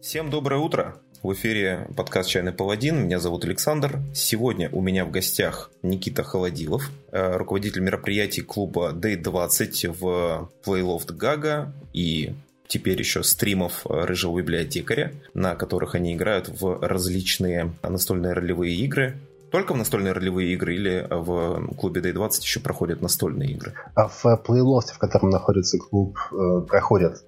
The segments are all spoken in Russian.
Всем доброе утро! В эфире подкаст «Чайный паладин». Меня зовут Александр. Сегодня у меня в гостях Никита Холодилов, э, руководитель мероприятий клуба Day20 в Playloft Гага и теперь еще стримов Рыжего библиотекаря, на которых они играют в различные настольные ролевые игры. Только в настольные ролевые игры или в клубе Day20 еще проходят настольные игры? А в Playloft, в котором находится клуб, э, проходят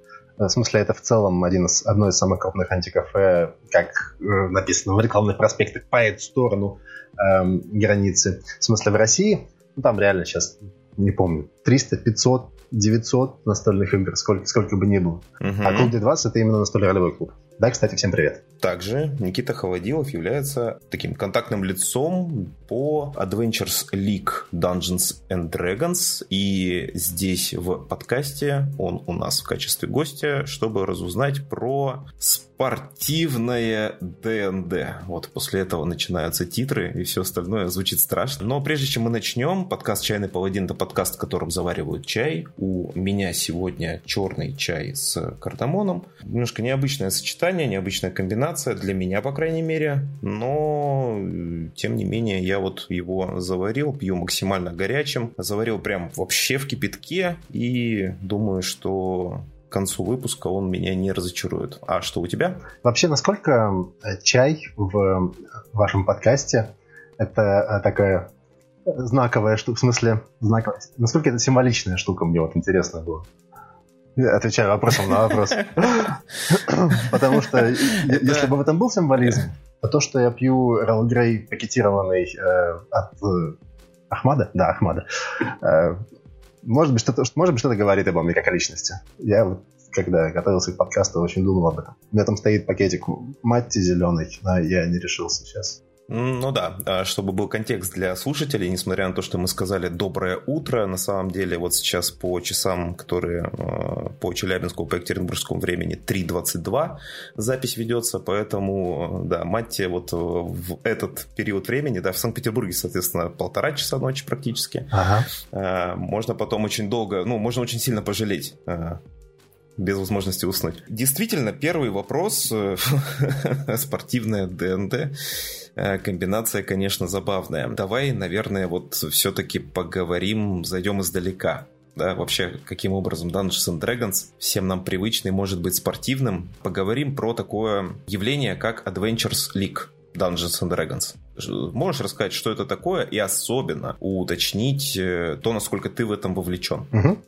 в смысле, это в целом один из, одно из самых крупных антикафе, как э, написано в рекламных проспектах, по эту сторону эм, границы. В смысле, в России, ну, там реально сейчас, не помню, 300, 500, 900 настольных игр, сколько, сколько бы ни было. Угу. А клуб D20 это именно настольный ролевой клуб. Да, кстати, всем привет. Также Никита Холодилов является таким контактным лицом по Adventures League Dungeons and Dragons. И здесь в подкасте он у нас в качестве гостя, чтобы разузнать про спортивное ДНД. Вот после этого начинаются титры и все остальное звучит страшно. Но прежде чем мы начнем, подкаст «Чайный паладин» — это подкаст, в котором заваривают чай. У меня сегодня черный чай с кардамоном. Немножко необычное сочетание, необычная комбинация для меня, по крайней мере. Но, тем не менее, я вот его заварил, пью максимально горячим. Заварил прям вообще в кипятке и думаю, что к концу выпуска он меня не разочарует. А что у тебя? Вообще, насколько э, чай в вашем подкасте это э, такая знаковая штука, в смысле, знаковая, насколько это символичная штука, мне вот интересно было. Отвечаю вопросом на вопрос. Потому что если бы в этом был символизм, то то, что я пью Ралл Грей пакетированный э, от Ахмада, да, Ахмада, может быть, что-то, может быть, что-то говорит обо мне как о личности. Я вот, когда готовился к подкасту, очень думал об этом. У меня там стоит пакетик Матти зеленый, но я не решился сейчас. Ну да, а чтобы был контекст для слушателей, несмотря на то, что мы сказали «доброе утро», на самом деле вот сейчас по часам, которые а, по Челябинскому, по Екатеринбургскому времени 3.22 запись ведется, поэтому, да, Матте вот в этот период времени, да, в Санкт-Петербурге, соответственно, полтора часа ночи практически, ага. А, можно потом очень долго, ну, можно очень сильно пожалеть без возможности уснуть. Действительно, первый вопрос спортивная ДНД Э, комбинация, конечно, забавная. Давай, наверное, вот все-таки поговорим, зайдем издалека. Да, вообще, каким образом Dungeons and Dragons всем нам привычный может быть спортивным. Поговорим про такое явление, как Adventures League Dungeons and Dragons. Можешь рассказать, что это такое, и особенно уточнить э, то, насколько ты в этом вовлечен? Угу.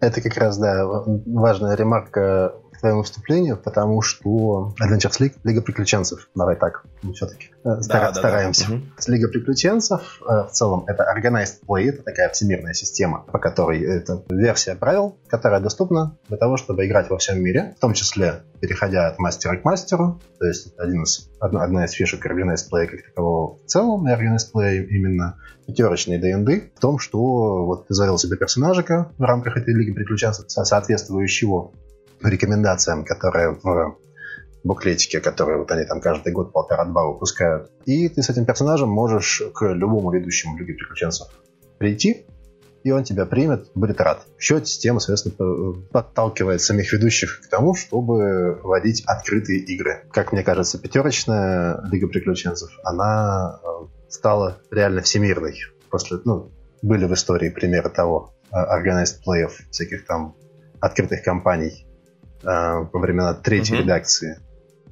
Это как раз, да, важная ремарка твоему вступлению, потому что Adventures League — Лига приключенцев. Давай так, мы все-таки э, стара- да, стараемся. Да, да. Лига приключенцев э, в целом это Organized Play, это такая всемирная система, по которой это версия правил, которая доступна для того, чтобы играть во всем мире, в том числе переходя от мастера к мастеру. То есть это один из, одна, одна из фишек Organized Play как такового в целом, и Organized Play именно пятерочный D&D в том, что вот ты завел себе персонажика в рамках этой Лиги приключенцев, соответствующего рекомендациям, которые в буклетике, которые вот они там каждый год полтора-два выпускают. И ты с этим персонажем можешь к любому ведущему Лиги приключенцев прийти, и он тебя примет, будет рад. Счете система, соответственно, подталкивает самих ведущих к тому, чтобы вводить открытые игры. Как мне кажется, пятерочная Лига приключенцев, она э, стала реально всемирной. После, ну, были в истории примеры того, э, organized плеев, всяких там открытых компаний Э, во времена третьей uh-huh. редакции,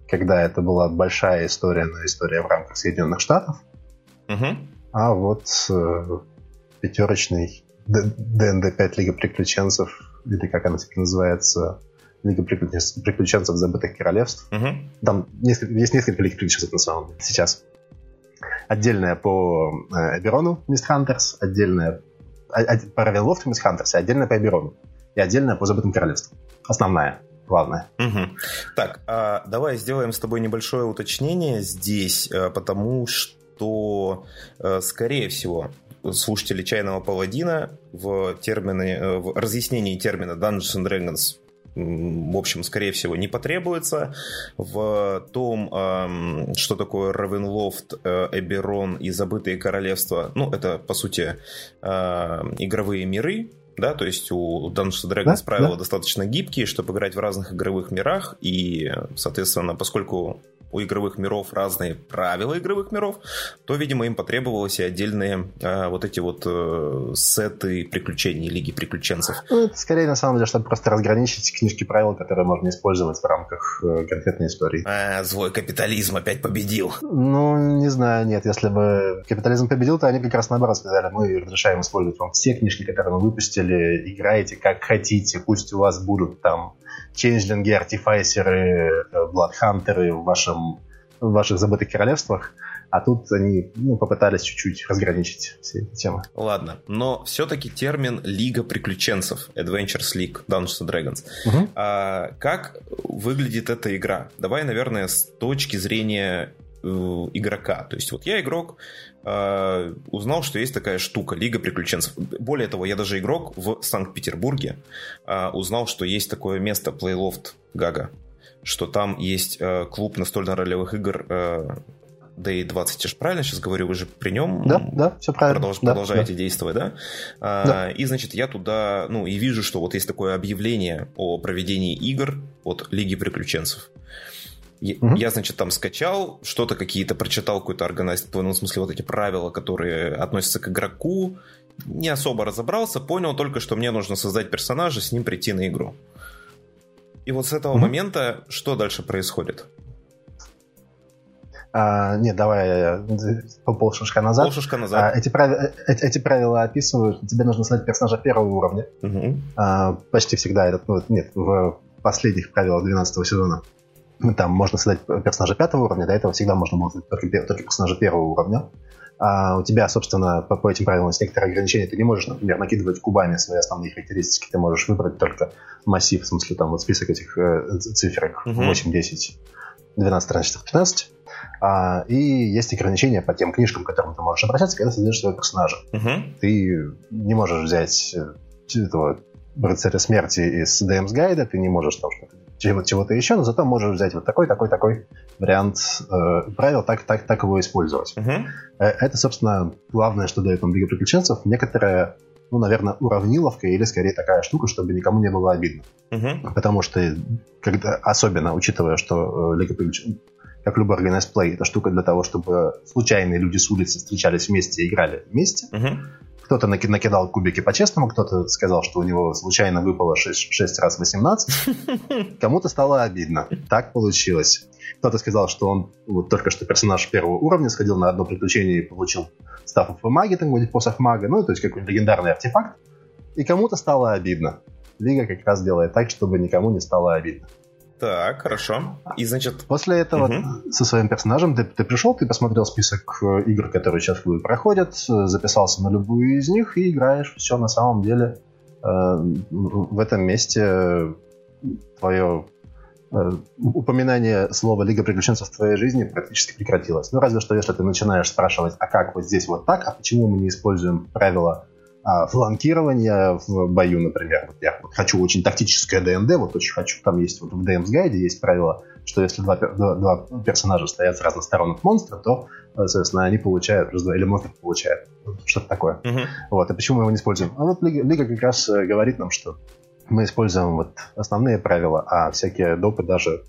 когда это была большая история, но история в рамках Соединенных Штатов. Uh-huh. А вот э, пятерочный ДНД-5 Лига Приключенцев, или как она теперь называется, Лига приключенцев, приключенцев забытых королевств. Uh-huh. Там несколько, есть несколько Лиг приключенцев на самом деле сейчас. Отдельная по э, Эберону Мист Хантерс, отдельная а, а, по Равенлофту Мист Хантерс, отдельная по Эберону и отдельная по забытым королевствам. Основная главное. Угу. Так, а давай сделаем с тобой небольшое уточнение здесь, э, потому что, э, скорее всего, слушатели «Чайного паладина» в, термины, э, в разъяснении термина Dungeons and Dragons в общем, скорее всего, не потребуется. В том, что такое Равенлофт, Эберон и Забытые Королевства, ну, это, по сути, игровые миры, да, то есть у Dungeons Dragons да? правила да? достаточно гибкие, чтобы играть в разных игровых мирах, и, соответственно, поскольку у игровых миров разные правила игровых миров, то, видимо, им потребовалось и отдельные э, вот эти вот э, сеты приключений, лиги приключенцев. Ну, это скорее, на самом деле, чтобы просто разграничить книжки правил, которые можно использовать в рамках э, конкретной истории. А, злой капитализм опять победил. Ну, не знаю, нет. Если бы капитализм победил, то они как раз наоборот сказали, мы разрешаем использовать вам все книжки, которые мы выпустили, играете как хотите, пусть у вас будут там ченджлинги, артифайсеры, бладхантеры в, вашем, в ваших забытых королевствах. А тут они ну, попытались чуть-чуть разграничить все эти темы. Ладно, но все-таки термин Лига приключенцев, Adventures League, Dungeons and Dragons. Угу. А, как выглядит эта игра? Давай, наверное, с точки зрения э, игрока. То есть вот я игрок, э, узнал, что есть такая штука, Лига приключенцев. Более того, я даже игрок в Санкт-Петербурге э, узнал, что есть такое место Playloft Гага, что там есть э, клуб настольно-ролевых игр э, Day20, я же правильно сейчас говорю, вы же при нем да, да, все правильно. Продолж, да, продолжаете да. действовать, да? А, да? И, значит, я туда, ну, и вижу, что вот есть такое объявление о проведении игр от Лиги Приключенцев. Я, угу. я, значит, там скачал, что-то какие-то прочитал, какой-то органайз, ну, в смысле, вот эти правила, которые относятся к игроку, не особо разобрался, понял только, что мне нужно создать персонажа, с ним прийти на игру. И вот с этого угу. момента что дальше происходит? А, нет, давай полшишка назад. Полшишка назад. А, эти, правила, эти, эти правила описывают, тебе нужно создать персонажа первого уровня. Угу. А, почти всегда этот, ну, нет, в последних правилах 12 сезона. Там можно создать персонажа пятого уровня, до этого всегда можно было создать только, только персонажа первого уровня. А у тебя, собственно, по, по этим правилам есть некоторые ограничения. Ты не можешь, например, накидывать кубами свои основные характеристики. Ты можешь выбрать только массив, в смысле, там вот список этих э, циферок угу. 8, 10, 12, 13, 15. А, и есть ограничения по тем книжкам, к которым ты можешь обращаться, когда создаешь своего персонажа. Угу. Ты не можешь взять э, этого рыцаря смерти из DM's гайда, ты не можешь там что-то чего-то, чего-то еще, но зато можешь взять вот такой, такой, такой вариант э, правил, так, так, так его использовать. Uh-huh. Это, собственно, главное, что дает нам Лига Приключенцев. Некоторая, ну, наверное, уравниловка или, скорее, такая штука, чтобы никому не было обидно. Uh-huh. Потому что, когда, особенно учитывая, что э, Лига Приключенцев как любой organized play, это штука для того, чтобы случайные люди с улицы встречались вместе и играли вместе. Uh-huh. Кто-то накидал кубики по-честному, кто-то сказал, что у него случайно выпало 6, 6 раз 18. Кому-то стало обидно. Так получилось. Кто-то сказал, что он вот только что персонаж первого уровня сходил на одно приключение и получил став в маге, там вроде посох мага, ну, то есть какой-то легендарный артефакт. И кому-то стало обидно. Лига как раз делает так, чтобы никому не стало обидно. Так, хорошо. И значит... После этого угу. со своим персонажем ты, ты пришел, ты посмотрел список э, игр, которые сейчас проходят, записался на любую из них и играешь. Все на самом деле э, в этом месте твое э, упоминание слова Лига приключенцев в твоей жизни практически прекратилось. Ну, разве что если ты начинаешь спрашивать, а как вот здесь вот так, а почему мы не используем правила а, фланкирование в бою, например. Вот я вот хочу очень тактическое ДНД, вот очень хочу, там есть вот в DM's гайде есть правило, что если два, два, два персонажа стоят с разных сторон от монстра, то, соответственно, они получают, или монстр получает что-то такое. Uh-huh. Вот, и почему мы его не используем? А вот Лига, Лига как раз э, говорит нам, что мы используем вот основные правила, а всякие допы даже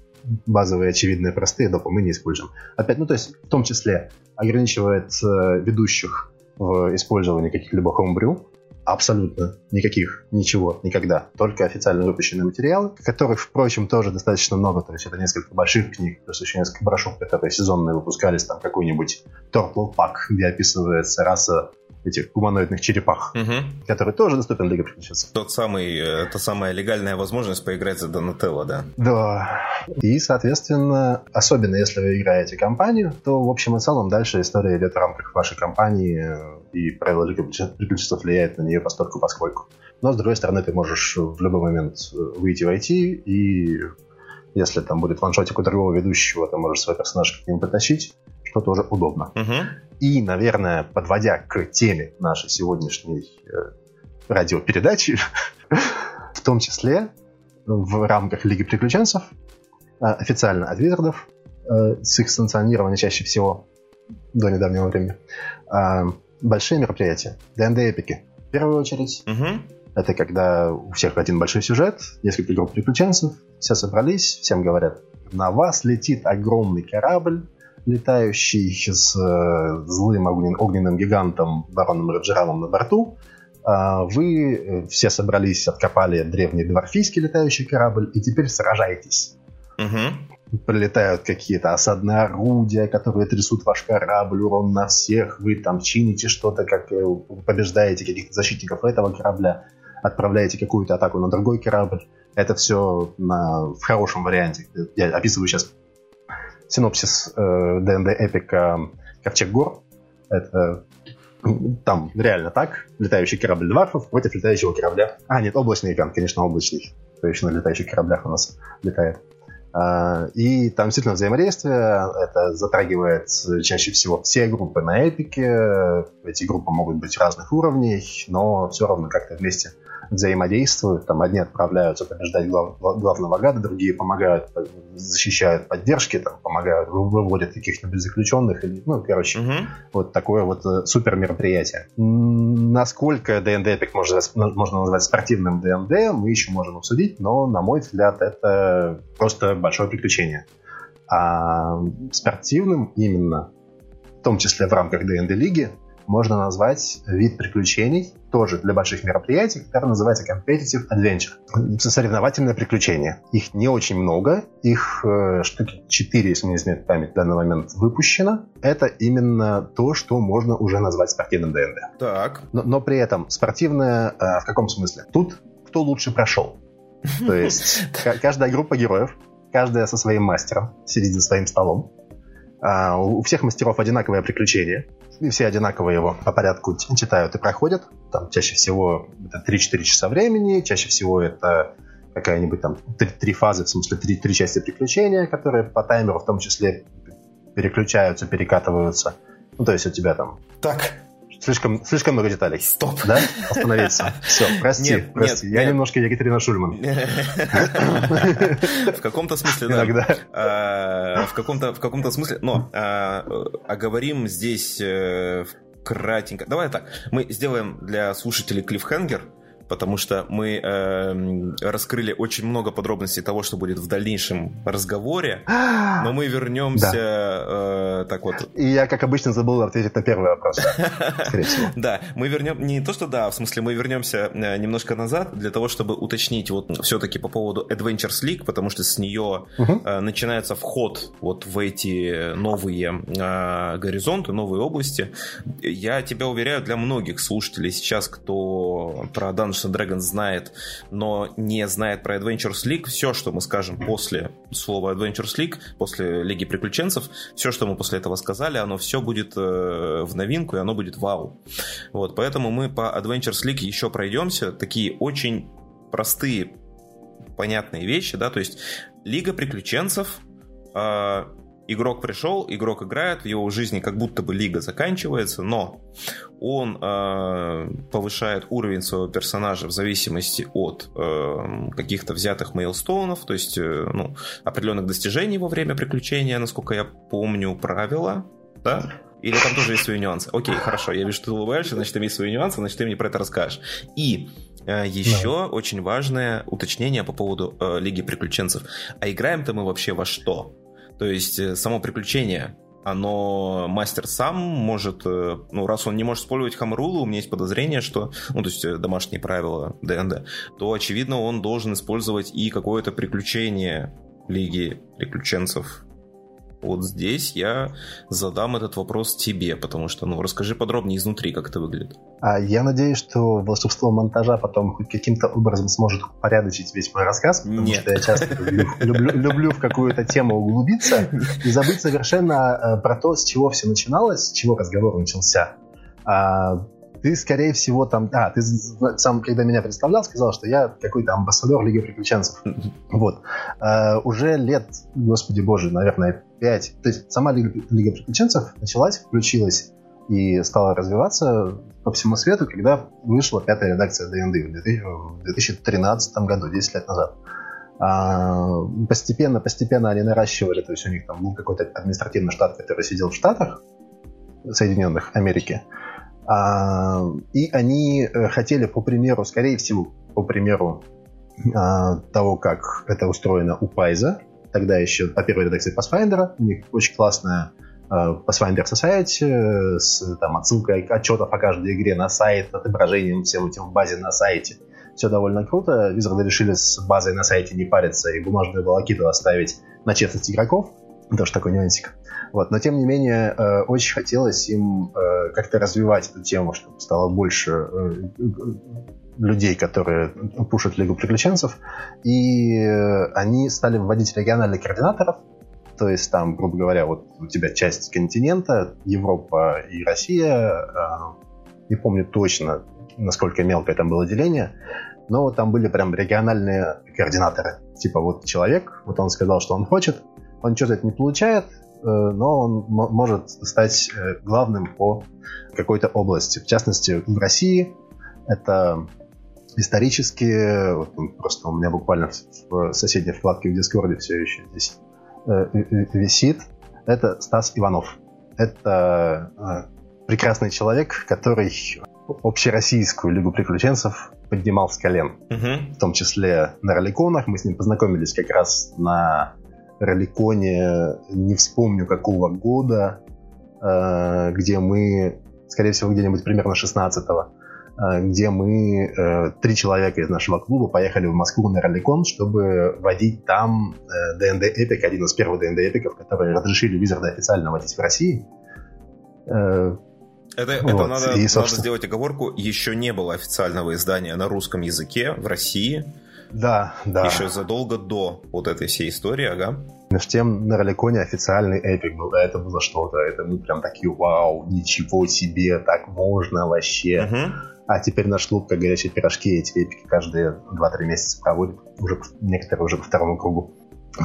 базовые, очевидные, простые допы мы не используем. Опять, ну то есть в том числе ограничивает э, ведущих в использовании каких-либо homebrew. Абсолютно никаких, ничего, никогда. Только официально выпущенные материалы, которых, впрочем, тоже достаточно много. То есть это несколько больших книг, плюс еще несколько брошюр, которые сезонные выпускались, там какой-нибудь Turtle Pack, где описывается раса этих гуманоидных черепах, угу. который тоже доступен для приключенцев. Тот самый, э, та самая легальная возможность поиграть за Донателло, да? Да. И, соответственно, особенно если вы играете компанию, то в общем и целом дальше история идет в рамках вашей компании, э, и правила Лиги приключенцев влияют на нее постольку поскольку. Но, с другой стороны, ты можешь в любой момент э, выйти войти, и если там будет ваншотик у другого ведущего, ты можешь свой персонаж к нему потащить, что тоже удобно. Угу. И, наверное, подводя к теме нашей сегодняшней э, радиопередачи, в том числе в рамках Лиги Приключенцев, э, официально от Визардов, э, с их санкционирования чаще всего до недавнего времени, э, большие мероприятия, ДНД эпики. В первую очередь, угу. Это когда у всех один большой сюжет, несколько групп приключенцев, все собрались, всем говорят, на вас летит огромный корабль, летающий с э, злым огненным гигантом бароном Раджераном на борту. А вы э, все собрались, откопали древний дворфийский летающий корабль, и теперь сражайтесь. Угу. Прилетают какие-то осадные орудия, которые трясут ваш корабль, урон на всех, вы там чините что-то, как э, побеждаете каких-то защитников этого корабля, отправляете какую-то атаку на другой корабль. Это все на, в хорошем варианте. Я описываю сейчас синопсис ДНД э, эпика Ковчег гор. Это там реально так. Летающий корабль дварфов против летающего корабля. А, нет, облачный экран, конечно, облачный. Точно на летающих кораблях у нас летает. А, и там действительно взаимодействие. Это затрагивает чаще всего все группы на эпике. Эти группы могут быть разных уровней, но все равно как-то вместе взаимодействуют. Там одни отправляются побеждать глав, главного гада, другие помогают, защищают поддержки, там, помогают, выводят каких-нибудь заключенных. Или, ну, короче, угу. вот такое вот э, супер мероприятие. Насколько ДНД Epic можно, можно назвать спортивным ДНД, мы еще можем обсудить, но, на мой взгляд, это просто большое приключение. А спортивным именно, в том числе в рамках ДНД лиги, можно назвать вид приключений, тоже для больших мероприятий, который называется Competitive Adventure. Соревновательное приключение. Их не очень много, их э, штуки 4, если не изменяет память, в данный момент выпущено. Это именно то, что можно уже назвать спортивным ДНД. Так. Но, но при этом спортивное э, в каком смысле? Тут кто лучше прошел. То есть каждая группа героев, каждая со своим мастером, сидит за своим столом. А, у всех мастеров одинаковое приключение и все одинаково его по порядку читают и проходят. Там чаще всего это 3-4 часа времени, чаще всего это какая-нибудь там три, три фазы, в смысле три, три части приключения, которые по таймеру в том числе переключаются, перекатываются. Ну, то есть у тебя там... Так, Слишком, слишком много деталей. Стоп. Да? Остановиться. Все, прости, нет, прости. Нет, Я нет. немножко Екатерина Шульман. В каком-то смысле, да. Иногда. А, в каком-то в каком-то смысле, но а, оговорим здесь э, кратенько. Давай так, мы сделаем для слушателей клиффхенгер, потому что мы э, раскрыли очень много подробностей того, что будет в дальнейшем разговоре, но мы вернемся да. э, так вот. И я, как обычно, забыл ответить на первый вопрос. Да, мы вернем не то, что да, в смысле мы вернемся э, немножко назад для того, чтобы уточнить вот все-таки по поводу Adventures League, потому что с нее э, начинается вход вот в эти новые э, горизонты, новые области. Я тебя уверяю, для многих слушателей сейчас, кто про Dungeons Dungeons Dragons знает, но не знает про Adventures League, все, что мы скажем после слова Adventures League, после Лиги Приключенцев, все, что мы после этого сказали, оно все будет э, в новинку, и оно будет вау. Вот, поэтому мы по Adventures League еще пройдемся, такие очень простые, понятные вещи, да, то есть Лига Приключенцев э, игрок пришел, игрок играет, в его жизни как будто бы лига заканчивается, но он э, повышает уровень своего персонажа в зависимости от э, каких-то взятых мейлстоунов, то есть э, ну, определенных достижений во время приключения, насколько я помню правила, да? Или там тоже есть свои нюансы? Окей, хорошо, я вижу, что ты улыбаешься, значит, там есть свои нюансы, значит, ты мне про это расскажешь. И э, еще да. очень важное уточнение по поводу э, Лиги Приключенцев. А играем-то мы вообще во что? То есть э, само приключение, оно мастер сам может, э, ну, раз он не может использовать хамрулу, у меня есть подозрение, что, ну, то есть э, домашние правила ДНД, то, очевидно, он должен использовать и какое-то приключение Лиги приключенцев вот здесь я задам этот вопрос тебе, потому что, ну, расскажи подробнее изнутри, как это выглядит. А я надеюсь, что волшебство монтажа потом хоть каким-то образом сможет упорядочить весь мой рассказ, потому Нет. что я часто люблю, люблю, люблю в какую-то тему углубиться и забыть совершенно э, про то, с чего все начиналось, с чего разговор начался. А, ты, скорее всего, там... А, ты сам, когда меня представлял, сказал, что я какой-то амбассадор Лиги Приключенцев. Вот. А, уже лет, господи боже, наверное, пять. То есть сама Лига, Лига Приключенцев началась, включилась и стала развиваться по всему свету, когда вышла пятая редакция D&D в 2013 году, 10 лет назад. А, постепенно, постепенно они наращивали, то есть у них там был какой-то административный штат, который сидел в Штатах Соединенных Америки, А, и они э, хотели, по примеру, скорее всего, по примеру а, того, как это устроено у Пайза, тогда еще по первой редакции Pathfinder, у них очень классная а, Pathfinder Society с там, отсылкой отчетов о каждой игре на сайт, отображением всем этим в базе на сайте. Все довольно круто. Визарды решили с базой на сайте не париться и бумажную волокиту оставить на честность игроков. Тоже такой нюансик. Вот. Но, тем не менее, э, очень хотелось им э, как-то развивать эту тему, чтобы стало больше э, людей, которые пушат Лигу приключенцев. И они стали вводить региональных координаторов, то есть там, грубо говоря, вот у тебя часть континента, Европа и Россия, не помню точно, насколько мелкое там было деление, но там были прям региональные координаторы. Типа вот человек, вот он сказал, что он хочет, он что-то не получает, Э, но он может стать э, главным по какой-то области. В частности, в России это исторически, вот просто у меня буквально в соседней вкладке в Дискорде все еще здесь э, висит, это Стас Иванов. Это прекрасный человек, который общероссийскую Лигу приключенцев поднимал с колен. Угу. В том числе на роликонах. Мы с ним познакомились как раз на роликоне, не вспомню какого года, э, где мы, скорее всего, где-нибудь примерно 16-го, э, где мы, э, три человека из нашего клуба, поехали в Москву на роликон, чтобы водить там ДНД Эпик, один из первых ДНД Эпиков, которые разрешили Визарда официально водить в России. Это, вот. это надо, и, собственно... надо сделать оговорку. Еще не было официального издания на русском языке в России. Да, да. Еще задолго до вот этой всей истории, ага. Между тем, на Роликоне официальный эпик был, это было что-то, это мы прям такие, вау, ничего себе, так можно вообще. Угу. А теперь наш клуб, как горячие пирожки, эти эпики каждые 2-3 месяца проводит, уже некоторые уже по второму кругу.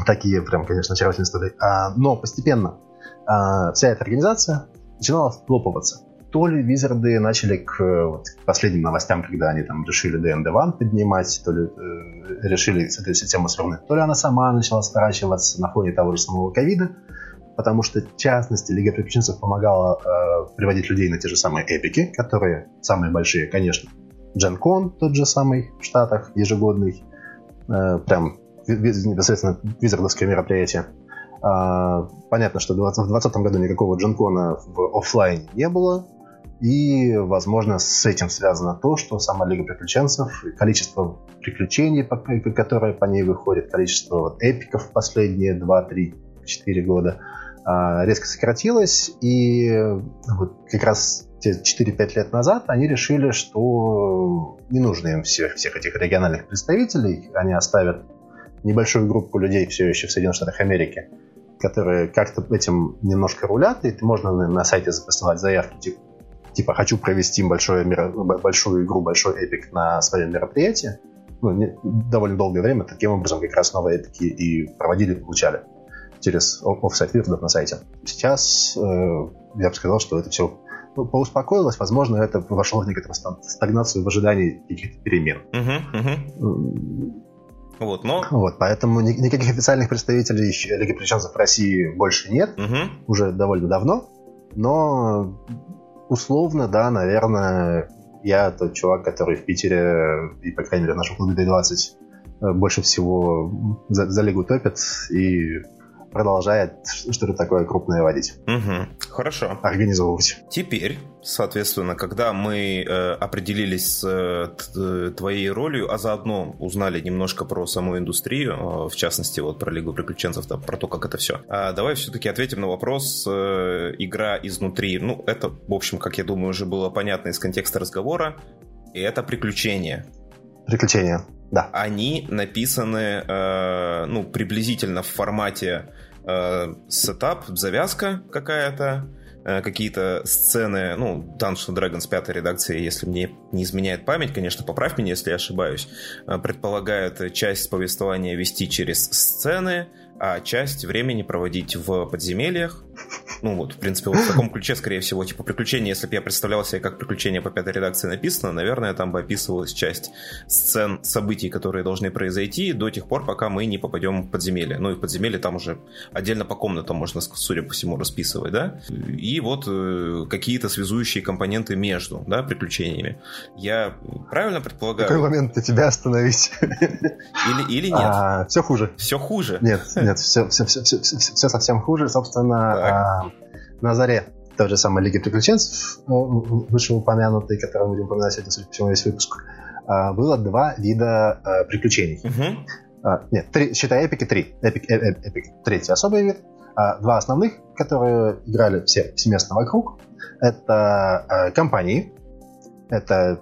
Такие прям, конечно, очаровательные истории. А, но постепенно а, вся эта организация начинала схлопываться то ли Визарды начали к, вот, к последним новостям, когда они там решили DND One поднимать, то ли э, решили этой системой сравнить, то ли она сама начала сворачиваться на фоне того же самого ковида, потому что, в частности, Лига приключенцев помогала э, приводить людей на те же самые эпики, которые самые большие, конечно. Дженкон тот же самый в Штатах, ежегодный, э, прям непосредственно визардовское мероприятие. А, понятно, что в 2020 году никакого дженкона в офлайне не было, и, возможно, с этим связано то, что сама Лига Приключенцев, количество приключений, которые по ней выходят, количество вот эпиков последние 2, 3, 4 года резко сократилось. И вот как раз те 4-5 лет назад они решили, что не нужно им всех, всех этих региональных представителей. Они оставят небольшую группу людей все еще в Соединенных Штатах Америки, которые как-то этим немножко рулят, и можно на сайте записывать заявки, типа, типа хочу провести большое, большую игру, большой эпик на своем мероприятии, ну, не, довольно долгое время таким образом как раз новые эпики и проводили, получали через офсайт виртов на сайте. Сейчас э, я бы сказал, что это все ну, поуспокоилось, возможно, это вошло в некоторую стагнацию в ожидании каких-то перемен. Uh-huh, uh-huh. Вот, но... Вот, поэтому никаких официальных представителей Лиги Приченцев в России больше нет, угу. уже довольно давно. Но условно, да, наверное, я тот чувак, который в Питере, и, по крайней мере, в нашем клубе D20 э, больше всего за, за лигу топит и продолжает что-то такое крупное водить. Угу. Хорошо. Организовывать. Теперь, соответственно, когда мы э, определились с э, твоей ролью, а заодно узнали немножко про саму индустрию, э, в частности, вот про Лигу приключенцев, там, про то, как это все. А давай все-таки ответим на вопрос э, игра изнутри. Ну, это, в общем, как я думаю, уже было понятно из контекста разговора. И это приключение. Приключения, да. Они написаны, э, ну, приблизительно в формате э, сетап, завязка какая-то, э, какие-то сцены, ну, Dungeons Dragons пятой редакции, если мне не изменяет память, конечно, поправь меня, если я ошибаюсь, э, предполагает часть повествования вести через сцены, а часть времени проводить в подземельях. Ну вот, в принципе, вот в таком ключе, скорее всего, типа приключения, если бы я представлял себе, как приключение по пятой редакции написано, наверное, там бы описывалась часть сцен, событий, которые должны произойти до тех пор, пока мы не попадем в подземелье. Ну и в подземелье там уже отдельно по комнатам можно, судя по всему, расписывать, да? И вот э, какие-то связующие компоненты между, да, приключениями. Я правильно предполагаю? В какой момент для тебя остановить? Или, или нет? А, все хуже. Все хуже? Нет, нет, все, все, все, все, все, все совсем хуже. Собственно, а, на заре той же самой Лиги Приключенцев, э, вышеупомянутой, которую мы будем упоминать сегодня, судя по всему, весь выпуск, а, было два вида а, приключений. Угу. А, нет, три, считай эпики, три. Эпик, э, э, эпик, третий особый вид. А, два основных, которые играли все повсеместно вокруг, это а, компании. Это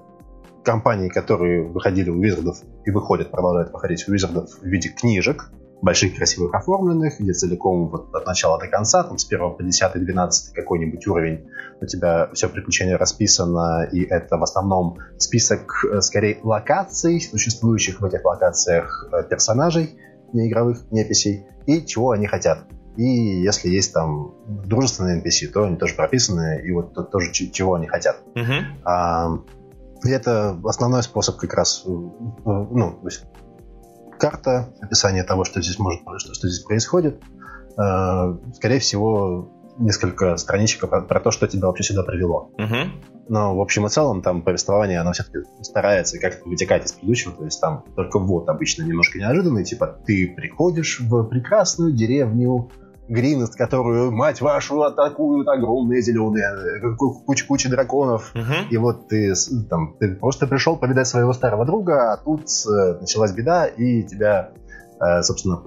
компании, которые выходили у Визардов и выходят, продолжают выходить у Визардов в виде книжек, больших, красивых, оформленных, где целиком вот от начала до конца, там с 1 по 10, 12 какой-нибудь уровень, у тебя все приключение расписано, и это в основном список, э, скорее, локаций, существующих в этих локациях э, персонажей, не игровых неписей, и чего они хотят. И если есть там дружественные NPC, то они тоже прописаны, и вот тоже чего они хотят. Uh-huh. А, и это основной способ как раз, э, ну, карта, описание того, что здесь может, что, что здесь происходит. Э, скорее всего, несколько страничек про, про то, что тебя вообще сюда привело. Uh-huh. Но в общем и целом там повествование, оно все-таки старается как-то вытекать из предыдущего, то есть там только вот обычно немножко неожиданный, типа ты приходишь в прекрасную деревню Гринест, которую, мать вашу, атакуют огромные зеленые, э, куча-куча драконов. Угу. И вот ты, там, ты просто пришел повидать своего старого друга, а тут э, началась беда, и тебя э, собственно,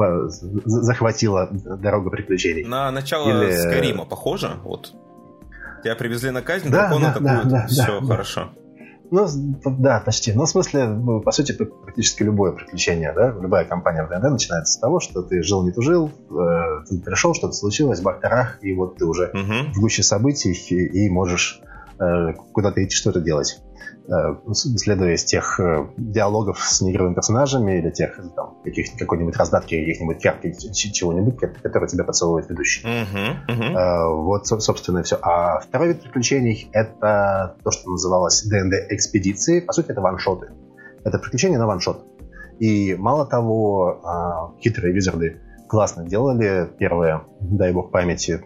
захватила дорога приключений. На начало Или... Скарима похоже? Вот. Тебя привезли на казнь, да, дракона да, атакуют, да, да, все да, хорошо. Ну, да, почти. Ну, в смысле, ну, по сути, практически любое приключение, да, любая компания в ДНД начинается с того, что ты жил, не тужил, э, ты пришел, что-то случилось, бах и вот ты уже угу. в гуще событий и, и можешь э, куда-то идти, что-то делать. Э, следуя из тех э, диалогов с неигровыми персонажами или тех там, каких какой-нибудь раздатки каких-нибудь ярких чего-нибудь, который тебя подсовывает ведущий. Uh-huh, uh-huh. Вот, собственно, и все. А второй вид приключений — это то, что называлось ДНД экспедиции. По сути, это ваншоты. Это приключения на ваншот. И мало того, а, хитрые визарды классно делали первые, дай бог памяти,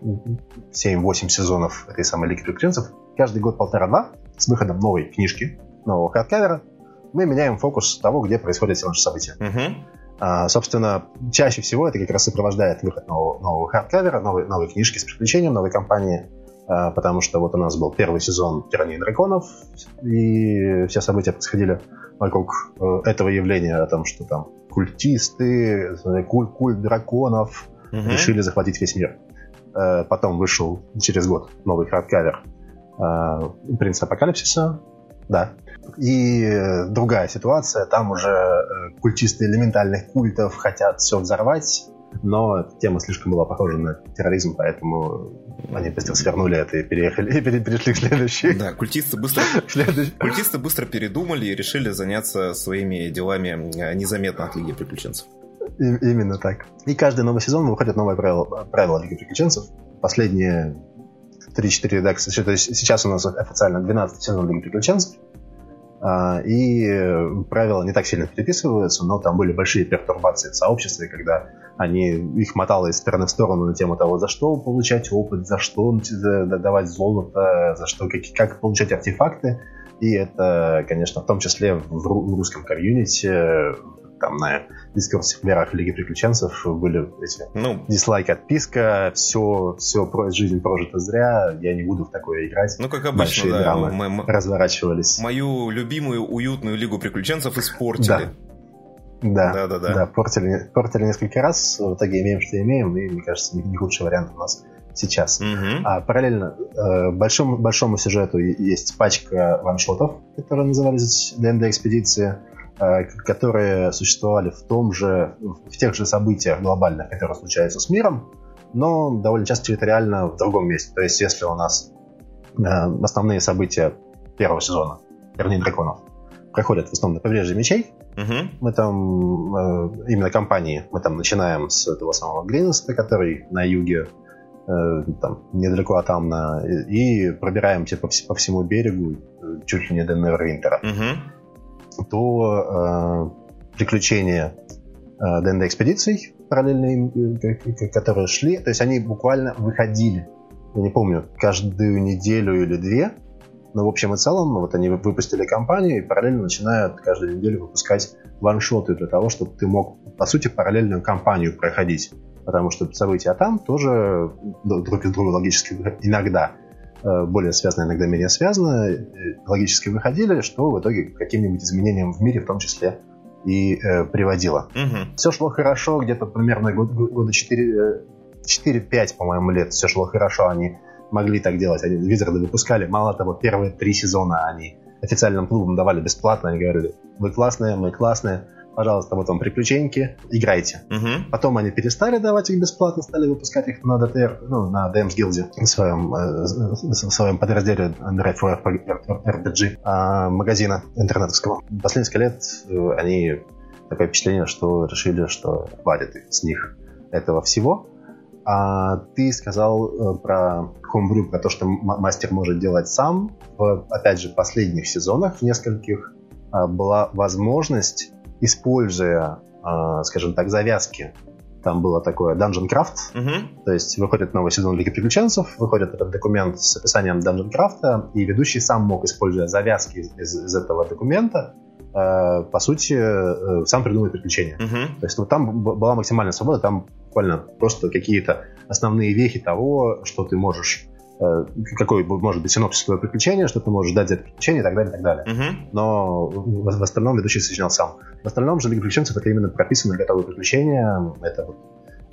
7-8 сезонов этой самой Лиги Приключенцев. Каждый год полтора-два с выходом новой книжки, нового hardcover а, мы меняем фокус того, где происходят все наши события. Uh-huh. А, собственно, чаще всего это как раз сопровождает выход нового, нового hardcover а, новой, новой книжки с приключением, новой кампании, а, потому что вот у нас был первый сезон «Тирании драконов», и все события происходили вокруг э, этого явления, о том, что там культисты, культ, культ драконов uh-huh. решили захватить весь мир. Э, потом вышел через год новый hardcover Э, принц апокалипсиса, да. И другая ситуация, там уже э, культисты элементальных культов хотят все взорвать, но тема слишком была похожа на терроризм, поэтому они быстро свернули это и переехали, и перешли к следующей. Да, культисты быстро, культисты быстро передумали и решили заняться своими делами э, незаметно от Лиги Приключенцев. И, именно так. И каждый новый сезон выходит новое правило, правило Лиги Приключенцев. Последние 3-4 редакции. То есть сейчас у нас официально 12 сезон Лиги Приключенцев. А, и правила не так сильно переписываются, но там были большие пертурбации в сообществе, когда они их мотало из стороны в сторону на тему того, за что получать опыт, за что давать золото, за что как, как получать артефакты. И это, конечно, в том числе в русском комьюнити там на дискурсах верах Лиги Приключенцев были эти ну, дизлайк, отписка, все, все про, жизнь прожита зря, я не буду в такое играть. Ну, как обычно, Большие да. драмы мы, разворачивались. Мою любимую уютную Лигу Приключенцев испортили. Да. Да, да, да, да. да портили, портили несколько раз, в итоге имеем, что имеем, и, мне кажется, не, не худший вариант у нас сейчас. Угу. А параллельно э, большому, большому сюжету есть пачка ваншотов, которые назывались ДНД Экспедиция. Э, которые существовали в том же, в тех же событиях глобальных, которые случаются с миром, но довольно часто территориально в другом месте. То есть, если у нас э, основные события первого сезона, вернее, драконов, проходят в основном на побережье мечей, угу. мы там, э, именно компании, мы там начинаем с этого самого Гринеста, который на юге там, недалеко от Амна, и пробираемся по, по всему берегу, чуть ли не до Невервинтера, угу. То э, приключения э, ДНД-экспедиций параллельные, которые шли, то есть они буквально выходили, я не помню, каждую неделю или две, но в общем и целом вот они выпустили кампанию и параллельно начинают каждую неделю выпускать ваншоты для того, чтобы ты мог, по сути, параллельную кампанию проходить. Потому что события там тоже друг из друга логически иногда. э, более связаны, иногда менее связаны, э, логически выходили, что в итоге к каким-нибудь изменениям в мире в том числе и э, приводило. Угу. Все шло хорошо, где-то примерно год, года 4, 4-5, по-моему, лет все шло хорошо, они могли так делать. Они Визарды выпускали, мало того, первые три сезона они официальным клубам давали бесплатно, они говорили, вы классные, мы классные, пожалуйста, вот вам приключеньки, играйте. Угу. Потом они перестали давать их бесплатно, стали выпускать их на DTR, ну, на DMs Guild, в своем, э, в своем подразделе Drive for RPG э, магазина интернетовского. Последние несколько лет э, они такое впечатление, что решили, что хватит с них этого всего. А ты сказал э, про Homebrew, про то, что мастер может делать сам. В, опять же, последних сезонах, в нескольких, э, была возможность, используя, э, скажем так, завязки, там было такое Dungeon Craft, uh-huh. то есть выходит новый сезон Лиги Приключенцев, выходит этот документ с описанием Dungeon Craft, и ведущий сам мог, используя завязки из, из, из этого документа, э, по сути, э, сам придумать приключения. Uh-huh. То есть ну, там была максимальная свобода, там буквально просто какие-то основные вехи того, что ты можешь какой может быть синопсис твоего приключения, что ты можешь дать за это приключение и так далее, и так далее. Uh-huh. Но в, в остальном ведущий сочинял сам. В остальном же Лига приключенцев это именно прописанные готовые приключения. Это вот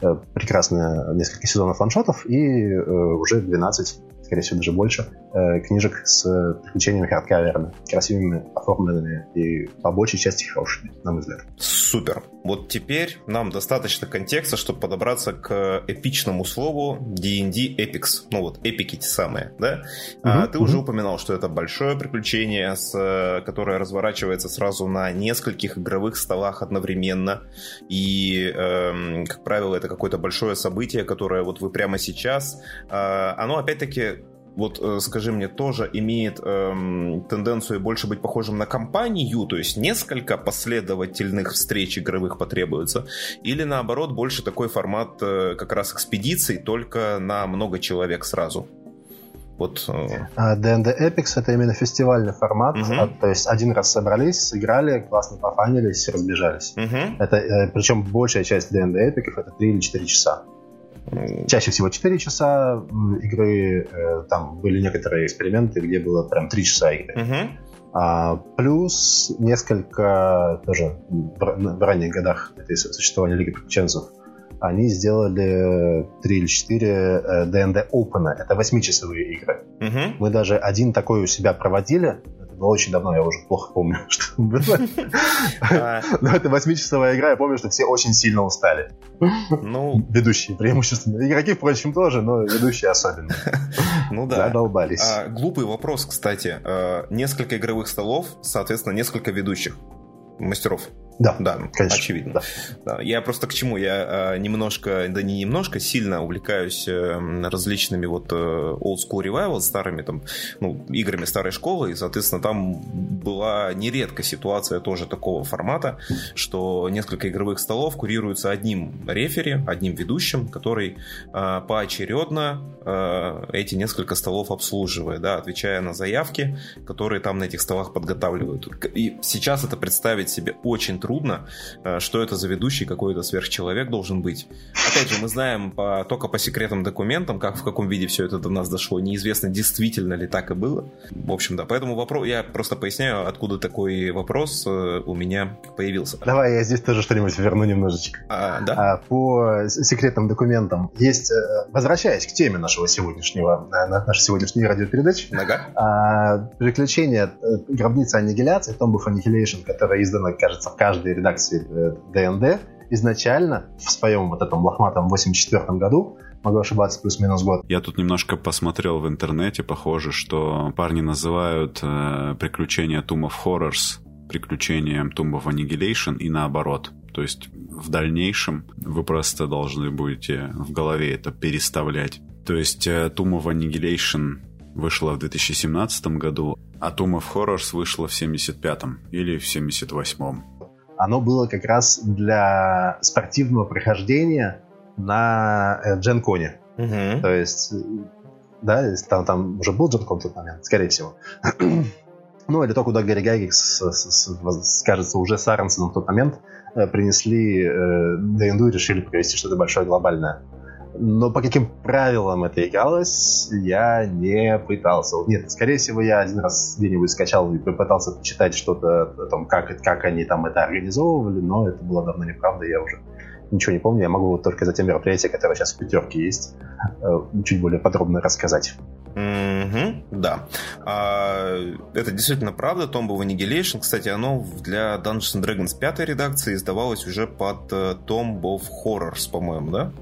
э, прекрасные несколько сезонов ваншотов и э, уже 12 скорее всего, даже больше, э, книжек с приключениями хардкаверами, красивыми, оформленными и по большей части хорошими, на мой взгляд. Супер. Вот теперь нам достаточно контекста, чтобы подобраться к эпичному слову D&D Epics. Ну вот, эпики те самые, да? Угу, а, ты угу. уже упоминал, что это большое приключение, с, которое разворачивается сразу на нескольких игровых столах одновременно. И, э, как правило, это какое-то большое событие, которое вот вы прямо сейчас... Э, оно, опять-таки, вот э, скажи мне, тоже имеет эм, тенденцию больше быть похожим на компанию, то есть несколько последовательных встреч игровых потребуется, или наоборот больше такой формат э, как раз экспедиций, только на много человек сразу? Вот. D&D э, а, Epics это именно фестивальный формат, угу. а, то есть один раз собрались, сыграли, классно пофанились, разбежались. Угу. Это, э, причем большая часть D&D Epics это 3 или 4 часа. Чаще всего 4 часа игры, э, там были некоторые эксперименты, где было прям 3 часа игры. Угу. А, плюс несколько тоже в, ранних годах этой существования Лиги Приключенцев они сделали 3 или 4 D&D Open. Это 8-часовые игры. Угу. Мы даже один такой у себя проводили было очень давно, я уже плохо помню, что было. А. Но это восьмичасовая игра, я помню, что все очень сильно устали. Ну... Ведущие преимущественно. Игроки, впрочем, тоже, но ведущие особенно. Ну да. Задолбались. А, глупый вопрос, кстати. А, несколько игровых столов, соответственно, несколько ведущих мастеров. Да, да, конечно. очевидно. Да. Да. Я просто к чему? Я э, немножко, да не немножко, сильно увлекаюсь э, различными вот э, old school revival, старыми там, ну, играми старой школы, и, соответственно, там была нередко ситуация тоже такого формата, что несколько игровых столов курируются одним рефери, одним ведущим, который э, поочередно э, эти несколько столов обслуживает, да, отвечая на заявки, которые там на этих столах подготавливают. И сейчас это представить себе очень трудно, э, что это за ведущий какой-то сверхчеловек должен быть. Опять же, мы знаем по, только по секретным документам, как в каком виде все это до нас дошло. Неизвестно, действительно ли так и было. В общем, да, поэтому вопрос, я просто поясняю, откуда такой вопрос э, у меня появился. Давай я здесь тоже что-нибудь верну немножечко. А, да? А, по секретным документам есть, э, возвращаясь к теме нашего сегодняшнего, нашей сегодняшней радиопередачи, ага. а, приключения гробницы аннигиляции, Tomb of Annihilation, которая издана, кажется, в каждом каждой редакции ДНД э, изначально в своем вот этом лохматом 84 году могу ошибаться плюс-минус год. Я тут немножко посмотрел в интернете, похоже, что парни называют э, приключения Tomb of Horrors приключением Tomb of Annihilation и наоборот. То есть в дальнейшем вы просто должны будете в голове это переставлять То есть э, Tomb of Annihilation вышла в 2017 году, а Tomb of Horrors вышла в 75-м или в 78-м. Оно было как раз для спортивного прохождения на э, Дженконе. Угу. То есть, да, там, там уже был Дженкон в тот момент, скорее всего. ну, или то, куда Гарри Гаггикс, кажется, уже с Аронсоном в тот момент э, принесли э, ДНД и решили провести что-то большое глобальное. Но по каким правилам это игралось, я не пытался. Нет, скорее всего, я один раз где-нибудь скачал и попытался почитать что-то о том, как, как они там это организовывали, но это было давно неправда, я уже ничего не помню. Я могу только за те мероприятия, которые сейчас в пятерке есть, э, чуть более подробно рассказать. Mm-hmm, да. А, это действительно правда. Tomb of Annihilation, кстати, оно для Dungeons and Dragons пятой редакции издавалось уже под э, Tomb of Horrors, по-моему, да?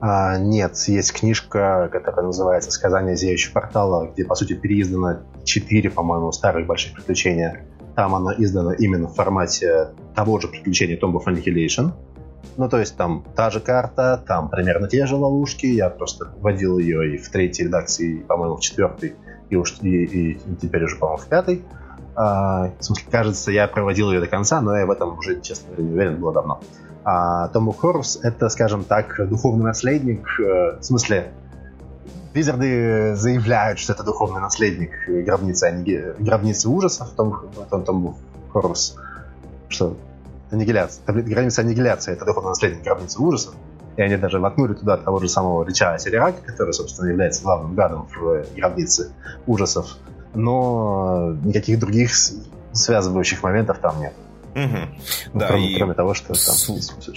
А, нет, есть книжка, которая называется «Сказание зияющего портала», где, по сути, переиздано четыре, по-моему, старых больших приключения. Там оно издано именно в формате того же приключения Tomb of Annihilation. Ну, то есть там та же карта, там примерно те же ловушки. Я просто вводил ее и в третьей редакции, по-моему, в четвертой, и, уж, и, и теперь уже, по-моему, в пятой. А, в смысле, кажется, я проводил ее до конца, но я в этом уже, честно говоря, не уверен, было давно. А Том Хорс — это, скажем так, духовный наследник, э, в смысле, Визарды заявляют, что это духовный наследник гробницы, а гробницы ужасов, Том, Том, Том Хорс, что аннигиляция, граница аннигиляции — это духовный наследник гробницы ужасов, и они даже воткнули туда того же самого Рича Серирака, который, собственно, является главным гадом в гробнице ужасов, но никаких других связывающих моментов там нет. Угу. Да, кроме, и кроме того, что там.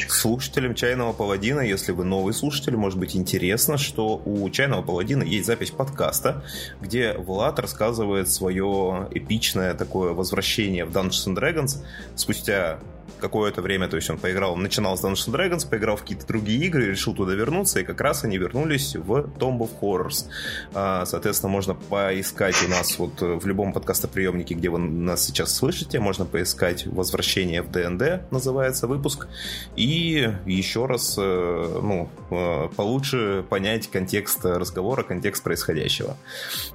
Слушателям Чайного Паладина, если вы новый слушатель, может быть интересно, что у Чайного Паладина есть запись подкаста, где Влад рассказывает свое эпичное такое возвращение в Dungeons and Dragons спустя какое-то время, то есть он поиграл, начинал с Dungeons Dragons, поиграл в какие-то другие игры, решил туда вернуться, и как раз они вернулись в Tomb of Horrors. А, соответственно, можно поискать у нас вот в любом подкастоприемнике, где вы нас сейчас слышите, можно поискать «Возвращение в ДНД», называется выпуск, и еще раз, э, ну, э, получше понять контекст разговора, контекст происходящего.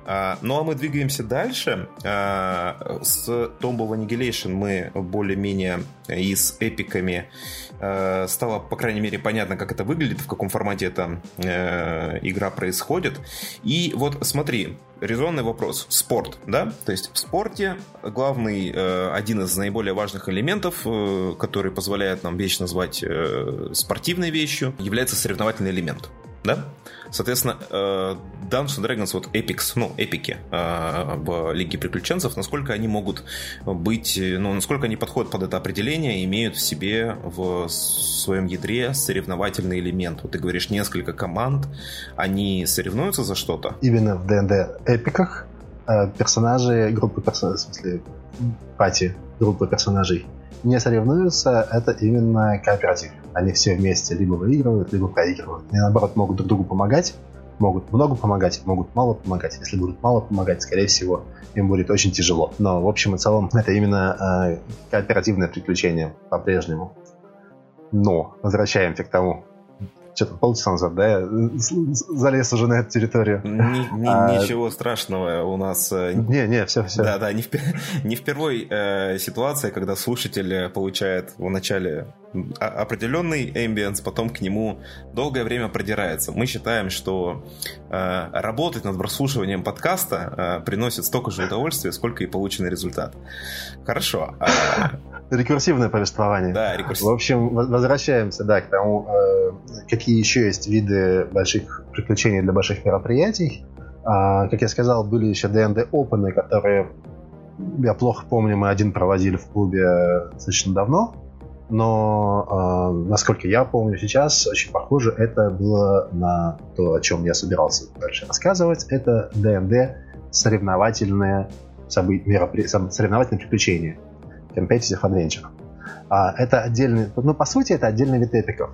А, ну, а мы двигаемся дальше. А, с Tomb of Annihilation мы более-менее и с эпиками э, стало, по крайней мере, понятно, как это выглядит, в каком формате эта э, игра происходит. И вот смотри, резонный вопрос. Спорт, да? То есть в спорте главный, э, один из наиболее важных элементов, который позволяет нам вещь назвать спортивной вещью, является соревновательный элемент, да? Соответственно, э, Dungeons Dragons, вот Epics, ну, эпики э, в Лиге Приключенцев, насколько они могут быть, ну, насколько они подходят под это определение, имеют в себе в своем ядре соревновательный элемент. Вот ты говоришь, несколько команд, они соревнуются за что-то? Именно в ДНД эпиках э, персонажи, группы персонажей, в смысле, пати, группы персонажей не соревнуются, это именно кооператив. Они все вместе либо выигрывают, либо проигрывают. Они, наоборот, могут друг другу помогать, могут много помогать, могут мало помогать. Если будут мало помогать, скорее всего, им будет очень тяжело. Но, в общем и целом, это именно э, кооперативное приключение по-прежнему. Но возвращаемся к тому, что-то полчаса назад, да, я залез уже на эту территорию. Ни, ни, а, ничего страшного у нас... Э, не, не, все, все. Да, да, не, впер... не впервой э, ситуация, когда слушатель получает в начале определенный ambience, потом к нему долгое время продирается. Мы считаем, что э, работать над прослушиванием подкаста э, приносит столько же удовольствия, сколько и полученный результат. Хорошо. Рекурсивное повествование. Да, рекурсивное. В общем, возвращаемся, да, к тому, э, какие еще есть виды больших приключений для больших мероприятий. А, как я сказал, были еще D&D Open, которые, я плохо помню, мы один проводили в клубе достаточно давно. Но, э, насколько я помню сейчас, очень похоже, это было на то, о чем я собирался дальше рассказывать. Это D&D соревновательное событие, меропри... соревновательное приключение competitive adventure. А, это отдельный, ну, по сути, это отдельный вид эпиков.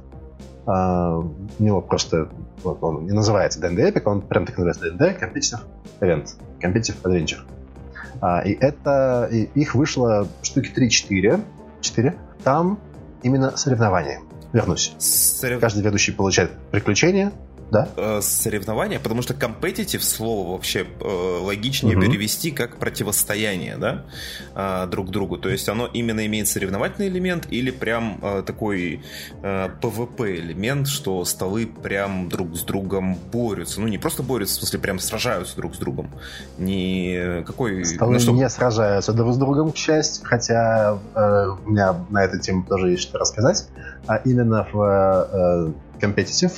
А, у него просто, вот он не называется D&D Epic, он прям так называется D&D Competitive Event, Competitive Adventure. А, и это, и их вышло штуки 3-4, 4. Там именно соревнования. Вернусь. Сорев... Каждый ведущий получает приключение, Да. Э, соревнования, потому что competitive слово вообще э, логичнее угу. перевести как противостояние, да, э, друг другу. То есть оно именно имеет соревновательный элемент или прям такой PvP элемент, что столы прям друг с другом борются. Ну, не просто борются, в смысле прям сражаются друг с другом. Не какой... Столы ну, что... не сражаются друг с другом, к счастью, хотя э, у меня на эту тему тоже есть что рассказать. А именно в э, competitive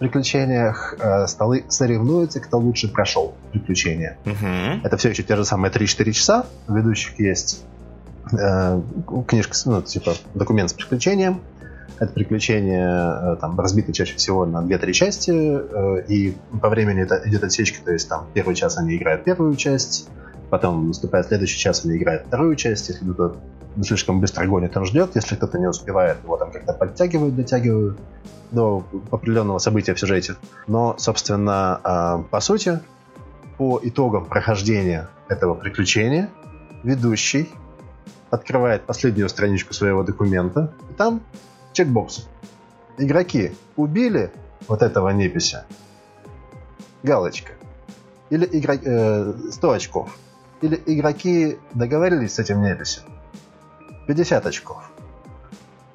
приключениях э, столы соревнуются, кто лучше прошел приключения. Угу. Это все еще те же самые 3-4 часа. У ведущих есть э, книжка, ну, типа документ с приключением. Это приключение э, там разбито чаще всего на 2-3 части, э, и по времени это идет отсечка, то есть там первый час они играют первую часть, потом наступает следующий час, они играют вторую часть, если кто-то слишком быстро гонит, он ждет, если кто-то не успевает, его там как-то подтягивают, дотягивают до определенного события в сюжете. Но, собственно, а, по сути, по итогам прохождения этого приключения ведущий открывает последнюю страничку своего документа, и там чекбокс. Игроки убили вот этого непися. Галочка. Или игрок... э, 100 очков. Или игроки договорились с этим неписью. 50 очков.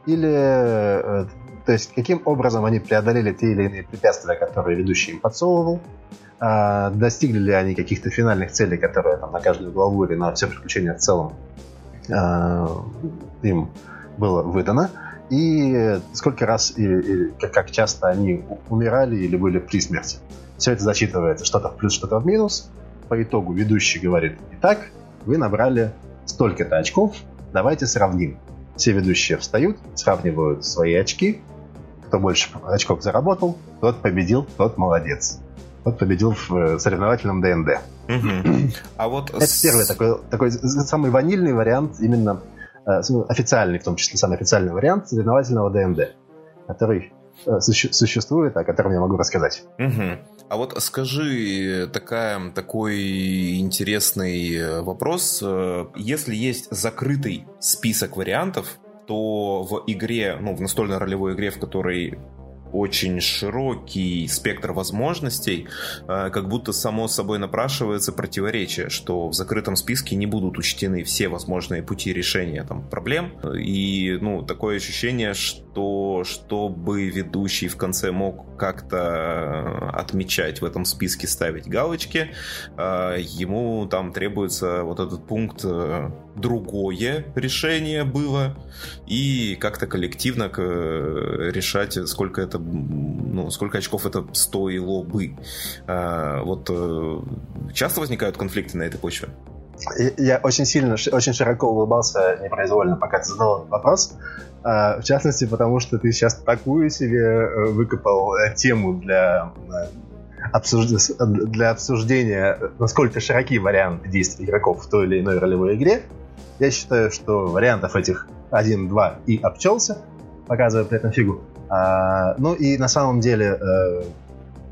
Или э, то есть, каким образом они преодолели те или иные препятствия, которые ведущий им подсовывал, а, достигли ли они каких-то финальных целей, которые там, на каждую главу или на все приключения в целом а, им было выдано, и сколько раз и, и как часто они умирали или были при смерти. Все это зачитывается что-то в плюс, что-то в минус. По итогу ведущий говорит, итак, вы набрали столько-то очков, давайте сравним. Все ведущие встают, сравнивают свои очки, кто больше очков заработал, тот победил, тот молодец. Тот победил в э, соревновательном ДНД. А вот это первый такой, такой самый ванильный вариант, именно э, официальный, в том числе самый официальный вариант соревновательного ДНД, который э, существует, о котором я могу рассказать. А вот скажи такая, такой интересный вопрос. Если есть закрытый список вариантов, то в игре, ну, в настольной ролевой игре, в которой очень широкий спектр возможностей, э, как будто само собой напрашивается противоречие, что в закрытом списке не будут учтены все возможные пути решения там, проблем. И ну, такое ощущение, что чтобы ведущий в конце мог как-то э, отмечать в этом списке, ставить галочки, э, ему там требуется вот этот пункт другое решение было, и как-то коллективно решать, сколько это ну, сколько очков это стоило бы. А, вот э, часто возникают конфликты на этой почве? Я очень сильно, очень широко улыбался непроизвольно, пока ты задал вопрос. А, в частности, потому что ты сейчас такую себе э, выкопал э, тему для для обсуждения, насколько широки варианты действий игроков в той или иной ролевой игре. Я считаю, что вариантов этих 1, 2 и обчелся, показывая при этом фигу. А, ну и на самом деле, э,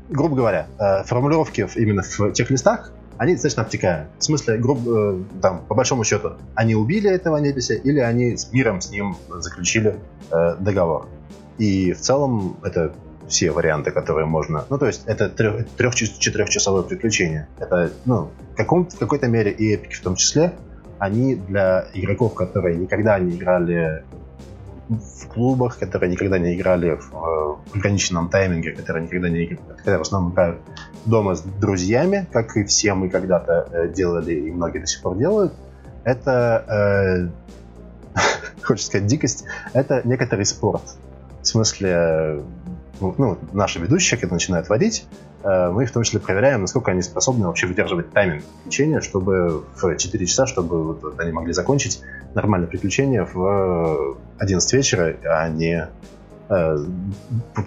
грубо говоря, э, формулировки именно в чек-листах, они достаточно обтекают. В смысле, грубо, э, там, по большому счету, они убили этого непися или они с миром с ним заключили э, договор. И в целом это все варианты, которые можно... Ну, то есть это трех-четырехчасовое приключение. Это, ну, в, каком, в какой-то мере и эпики в том числе, они для игроков, которые никогда не играли в клубах, которые никогда не играли в э, ограниченном тайминге, которые никогда не играли, которые в основном играют дома с друзьями, как и все мы когда-то э, делали и многие до сих пор делают, это, э, хочется сказать, дикость, это некоторый спорт. В смысле, ну, наши ведущие, когда начинают водить, э, мы в том числе проверяем, насколько они способны вообще выдерживать тайминг приключения, чтобы в 4 часа, чтобы вот они могли закончить нормальное приключение в 11 вечера, а не э,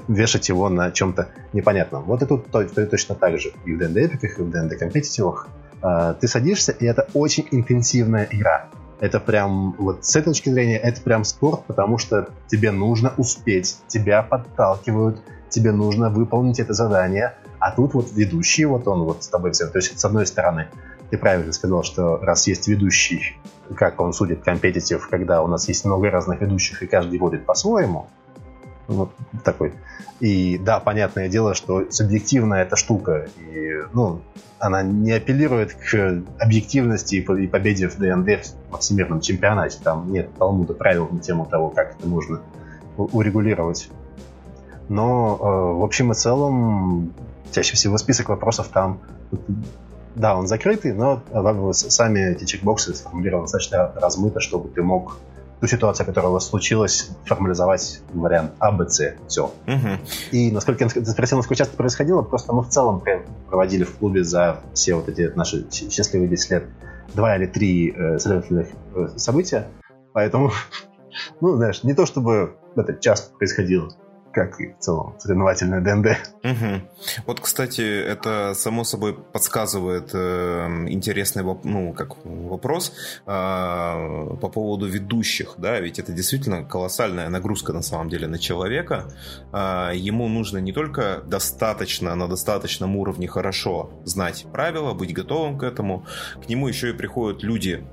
вешать его на чем-то непонятном. Вот и тут то, то, точно так же. И в D&D эпиках, и в D&D компетитивах. Э, ты садишься, и это очень интенсивная игра. Это прям, вот с этой точки зрения, это прям спорт, потому что тебе нужно успеть, тебя подталкивают, тебе нужно выполнить это задание, а тут вот ведущий, вот он вот с тобой все. То есть, с одной стороны, ты правильно сказал, что раз есть ведущий, как он судит компетитив, когда у нас есть много разных ведущих, и каждый водит по-своему, Вот такой. И да, понятное дело, что субъективная эта штука, и, ну, она не апеллирует к объективности и победе в ДНД во всемирном чемпионате. Там нет талмуда правил на тему того, как это можно урегулировать. Но э, в общем и целом чаще всего список вопросов там да, он закрытый, но сами эти чекбоксы сформулированы достаточно размыто, чтобы ты мог ту ситуацию, которая у вас случилась, формализовать вариант А, Б, С. Все. Угу. И насколько я спросил, насколько часто происходило, просто мы в целом проводили в клубе за все вот эти наши счастливые 10 лет два или три э, следовательных э, события. Поэтому, ну, знаешь, не то чтобы это часто происходило как и в целом соревновательное ДНД. Угу. Вот, кстати, это само собой подсказывает э, интересный ну, как вопрос э, по поводу ведущих, да, ведь это действительно колоссальная нагрузка на самом деле на человека. Э, ему нужно не только достаточно на достаточном уровне хорошо знать правила, быть готовым к этому, к нему еще и приходят люди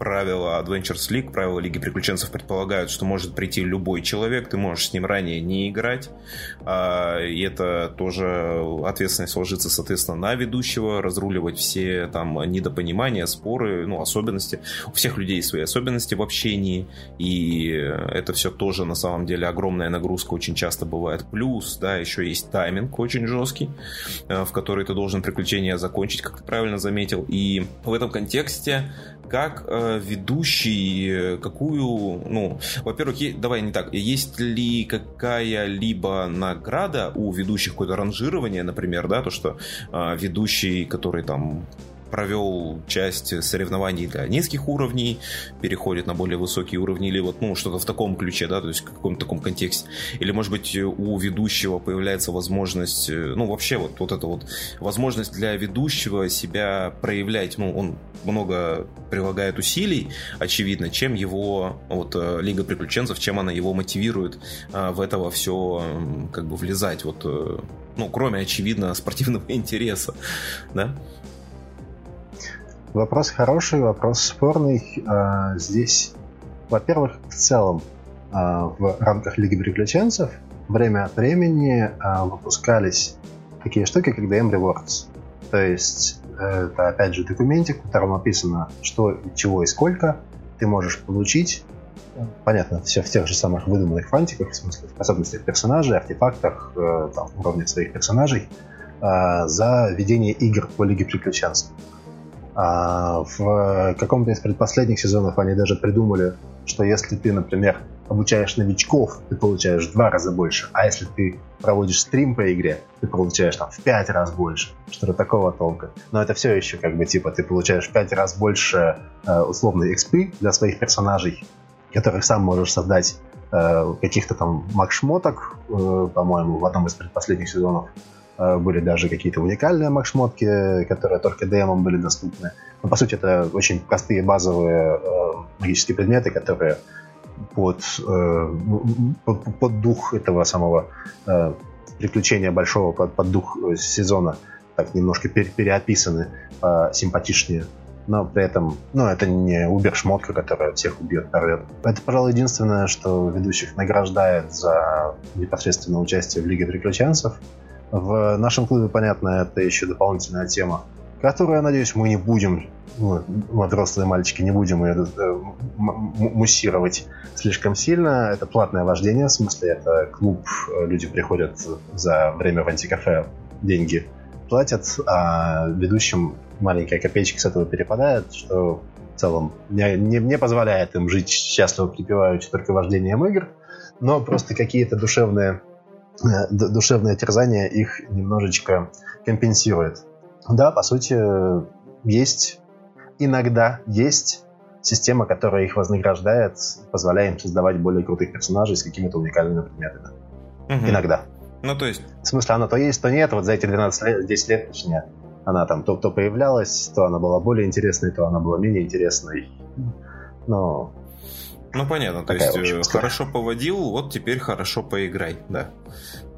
правила Adventures League, правила Лиги Приключенцев предполагают, что может прийти любой человек, ты можешь с ним ранее не играть, а, и это тоже ответственность ложится, соответственно, на ведущего, разруливать все там недопонимания, споры, ну, особенности. У всех людей свои особенности в общении, и это все тоже на самом деле огромная нагрузка очень часто бывает. Плюс, да, еще есть тайминг очень жесткий, э, в который ты должен приключения закончить, как ты правильно заметил, и в этом контексте как э, ведущий, какую, ну, во-первых, давай не так, есть ли какая-либо награда у ведущих, какое-то ранжирование, например, да, то, что э, ведущий, который там провел часть соревнований для низких уровней, переходит на более высокие уровни, или вот, ну, что-то в таком ключе, да, то есть в каком-то таком контексте. Или, может быть, у ведущего появляется возможность, ну, вообще вот, вот это вот возможность для ведущего себя проявлять, ну, он много прилагает усилий, очевидно, чем его вот э, Лига Приключенцев, чем она его мотивирует э, в этого все как бы влезать, вот, э, ну, кроме, очевидно, спортивного интереса, да? Вопрос хороший, вопрос спорный. А, здесь, во-первых, в целом а, в рамках Лиги Приключенцев время от времени а, выпускались такие штуки, как DM Rewards. То есть это, опять же, документик, в котором написано, что, чего и сколько ты можешь получить. Понятно, все в тех же самых выдуманных фантиках, в смысле способностях персонажей, артефактах, э, там, уровнях своих персонажей, за ведение игр по Лиге Приключенцев. А в каком-то из предпоследних сезонов они даже придумали, что если ты, например, обучаешь новичков, ты получаешь в два раза больше, а если ты проводишь стрим по игре, ты получаешь там в пять раз больше. Что-то такого толка. Но это все еще как бы типа ты получаешь в пять раз больше э, условной экспы для своих персонажей, которых сам можешь создать э, каких-то там макшмоток, э, по-моему, в одном из предпоследних сезонов. Э, были даже какие-то уникальные макшмотки, которые только демам были доступны. Но, по сути, это очень простые базовые э, магические предметы, которые под, э, под, под дух этого самого э, приключения большого, под, под дух сезона так немножко пере, переописаны э, симпатичнее. Но при этом, ну, это не убер-шмотка, которая всех убьет, порвет. Это, пожалуй, единственное, что ведущих награждает за непосредственное участие в Лиге приключенцев. В нашем клубе, понятно, это еще дополнительная тема, которую, я надеюсь, мы не будем, ну, мы взрослые мальчики, не будем ее э, муссировать слишком сильно. Это платное вождение, в смысле, это клуб, э, люди приходят за время в антикафе, деньги платят, а ведущим маленькая копеечка с этого перепадает, что в целом не, не, не позволяет им жить счастливо припеваючи только вождением игр, но просто какие-то душевные душевное терзание их немножечко компенсирует. Да, по сути, есть иногда есть система, которая их вознаграждает, позволяя им создавать более крутых персонажей с какими-то уникальными предметами. Угу. Иногда. Ну, то есть... В смысле, она то есть, то нет. Вот за эти 12 лет, 10 лет, точнее, она там то, то появлялась, то она была более интересной, то она была менее интересной. Но ну, понятно, то есть э, хорошо поводил, вот теперь хорошо поиграй, да.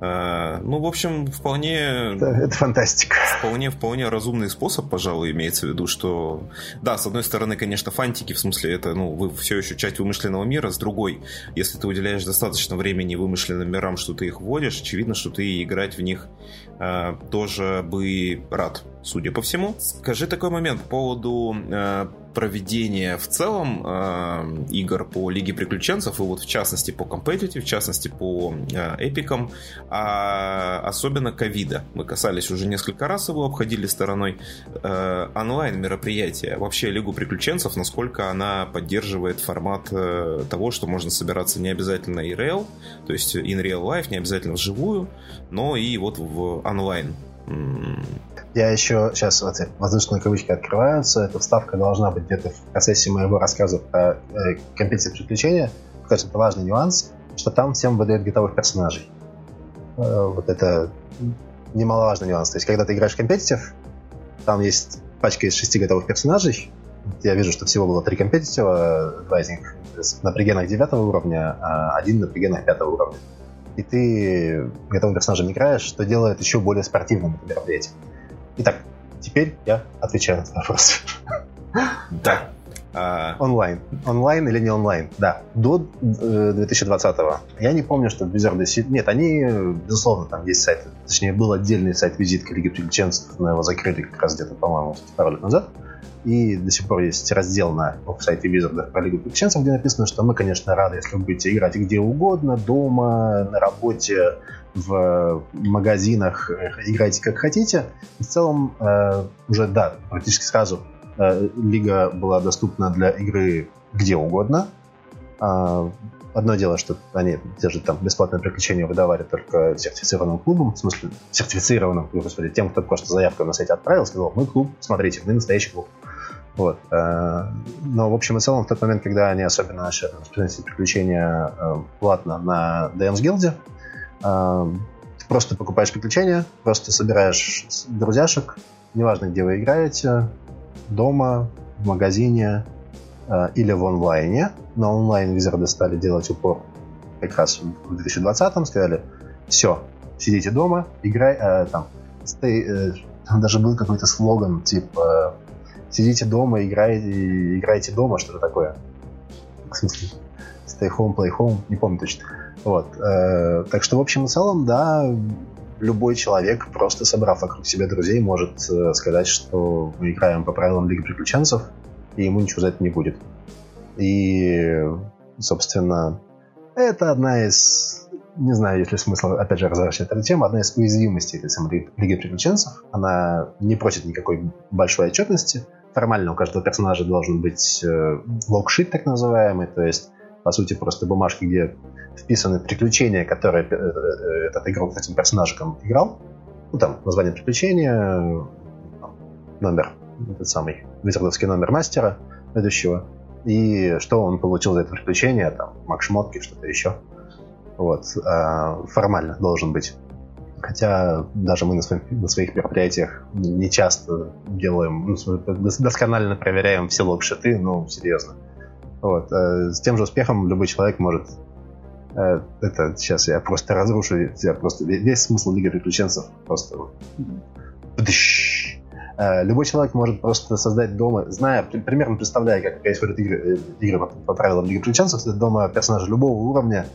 Э, ну, в общем, вполне... Это, это фантастика. Вполне, вполне разумный способ, пожалуй, имеется в виду, что... Да, с одной стороны, конечно, фантики, в смысле, это, ну, вы все еще часть вымышленного мира, с другой, если ты уделяешь достаточно времени вымышленным мирам, что ты их вводишь, очевидно, что ты играть в них э, тоже бы рад, судя по всему. Скажи такой момент по поводу э, проведения в целом э, игр по Лиге Приключенцев, и вот в частности по Competitive, в частности по э, эпикам, а особенно ковида. Мы касались уже несколько раз его, обходили стороной э, онлайн мероприятия. Вообще Лигу Приключенцев, насколько она поддерживает формат э, того, что можно собираться не обязательно и то есть in real life, не обязательно вживую, но и вот в онлайн я еще сейчас вот воздушные кавычки открываются. Эта вставка должна быть где-то в процессе моего рассказа про э, компетенции приключения. Потому это важный нюанс, что там всем выдают готовых персонажей. Э, вот это немаловажный нюанс. То есть, когда ты играешь в компетитив, там есть пачка из шести готовых персонажей. Я вижу, что всего было три компетитива, два из них на пригенах девятого уровня, а один на пригенах пятого уровня. И ты готовым персонажем играешь, что делает еще более спортивным это мероприятие. Итак, теперь я отвечаю на этот вопрос. Да. А... Онлайн. Онлайн или не онлайн? Да. До 2020-го. Э, я не помню, что City... Нет, они, безусловно, там есть сайт. Точнее, был отдельный сайт визитка Лиги Приключенцев, но его закрыли как раз где-то, по-моему, пару лет назад. И до сих пор есть раздел на сайте Wizard про Лигу Приключенцев, где написано, что мы, конечно, рады, если вы будете играть где угодно, дома, на работе, в магазинах, играйте как хотите. В целом, э, уже, да, практически сразу Лига была доступна для игры где угодно. Э, одно дело, что они те же там бесплатные приключения выдавали только сертифицированным клубам, в смысле сертифицированным, господи, тем, кто просто заявку на сайте отправил, сказал, мы клуб, смотрите, мы настоящий клуб. Вот. Э, но, в общем и целом, в тот момент, когда они особенно начали приносить приключения э, платно на DM's Guild, ты просто покупаешь приключения, просто собираешь друзьяшек, неважно, где вы играете, дома, в магазине э, или в онлайне. На онлайн Wizards стали делать упор как раз в 2020-м, сказали, все, сидите дома, играй, э, там, stay, э, там даже был какой-то слоган, типа, сидите дома, играйте, играйте дома, что-то такое. В смысле, stay home, play home, не помню точно. Вот. Э, так что, в общем и целом, да, любой человек, просто собрав вокруг себя друзей, может э, сказать, что мы играем по правилам Лиги Приключенцев, и ему ничего за это не будет. И, собственно, это одна из, не знаю, есть ли смысл, опять же, разворачивать эту тему, одна из уязвимостей этой самой Лиги Приключенцев. Она не просит никакой большой отчетности. Формально у каждого персонажа должен быть э, логшит, так называемый, то есть, по сути, просто бумажки, где вписаны приключения, которые э, э, этот игрок с этим персонажем играл. Ну, там, название приключения, номер, этот самый визардовский номер мастера ведущего, и что он получил за это приключение, там, маг шмотки, что-то еще. Вот. А формально должен быть. Хотя даже мы на своих, на своих мероприятиях не часто делаем, ну, досконально проверяем все логшиты, ну, серьезно. Вот. А с тем же успехом любой человек может Э, это сейчас я просто разрушу я просто весь смысл Лиги Приключенцев просто э, Любой человек может просто создать дома, зная, примерно представляя, как происходят игры, э, игры по, по правилам Лиги Приключенцев, создать дома персонажа любого уровня,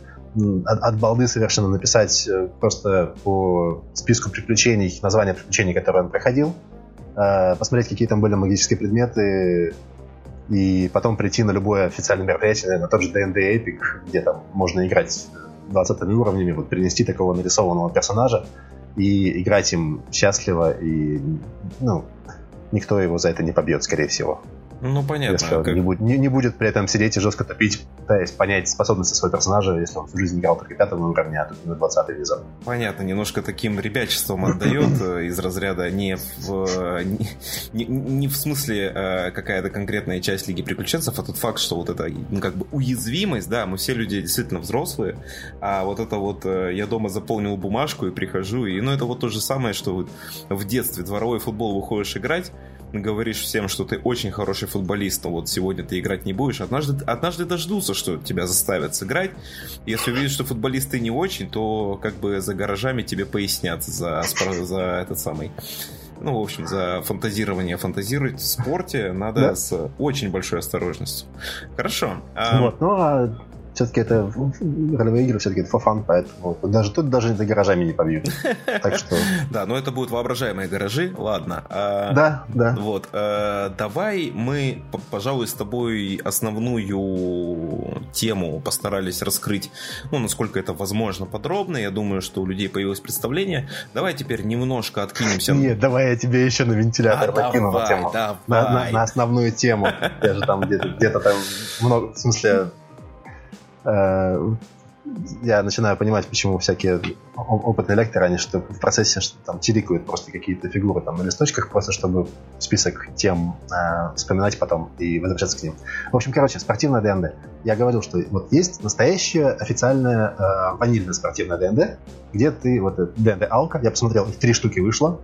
от, от балды совершенно написать просто по списку приключений, название приключений, которые он проходил, посмотреть, какие там были магические предметы, и потом прийти на любое официальное мероприятие, на тот же D&D Epic, где там можно играть 20 уровнями, вот принести такого нарисованного персонажа и играть им счастливо, и ну, никто его за это не побьет, скорее всего. Ну, понятно. Если он как... не, будет, не, не будет при этом сидеть и жестко топить, пытаясь понять способности своего персонажа, если он всю жизнь играл только пятого уровня, а тут на 20 везет. Понятно, немножко таким ребячеством отдает э, из разряда не в, не, не в смысле э, какая-то конкретная часть Лиги Приключенцев, а тот факт, что вот это ну, как бы уязвимость, да, мы все люди действительно взрослые, а вот это вот э, я дома заполнил бумажку и прихожу, и ну это вот то же самое, что вот в детстве дворовой футбол выходишь играть, говоришь всем, что ты очень хороший футболист, но вот сегодня ты играть не будешь, однажды, однажды дождутся, что тебя заставят сыграть. Если увидят, что футболисты не очень, то как бы за гаражами тебе пояснят за, за этот самый ну, в общем, за фантазирование фантазировать в спорте надо да. с очень большой осторожностью. Хорошо. Вот, ну а все-таки это ролевые игры, все-таки это фан, поэтому даже тут даже за гаражами не побьют. Так что... Да, но это будут воображаемые гаражи, ладно. А, да, да. Вот, а, давай мы, пожалуй, с тобой основную тему постарались раскрыть, ну, насколько это возможно, подробно. Я думаю, что у людей появилось представление. Давай теперь немножко откинемся. Нет, давай я тебе еще на вентилятор а, покину на тему. На, основную тему. Я же там где-то где там много, в смысле, Э, я начинаю понимать, почему всякие опытные лекторы, они что в процессе что там чирикают просто какие-то фигуры там на листочках, просто чтобы список тем э, вспоминать потом и возвращаться к ним. В общем, короче, спортивная ДНД. Я говорил, что вот есть настоящая официальная э, ванильная спортивная ДНД, где ты, вот ДНД AL ка, я посмотрел, их три штуки вышло,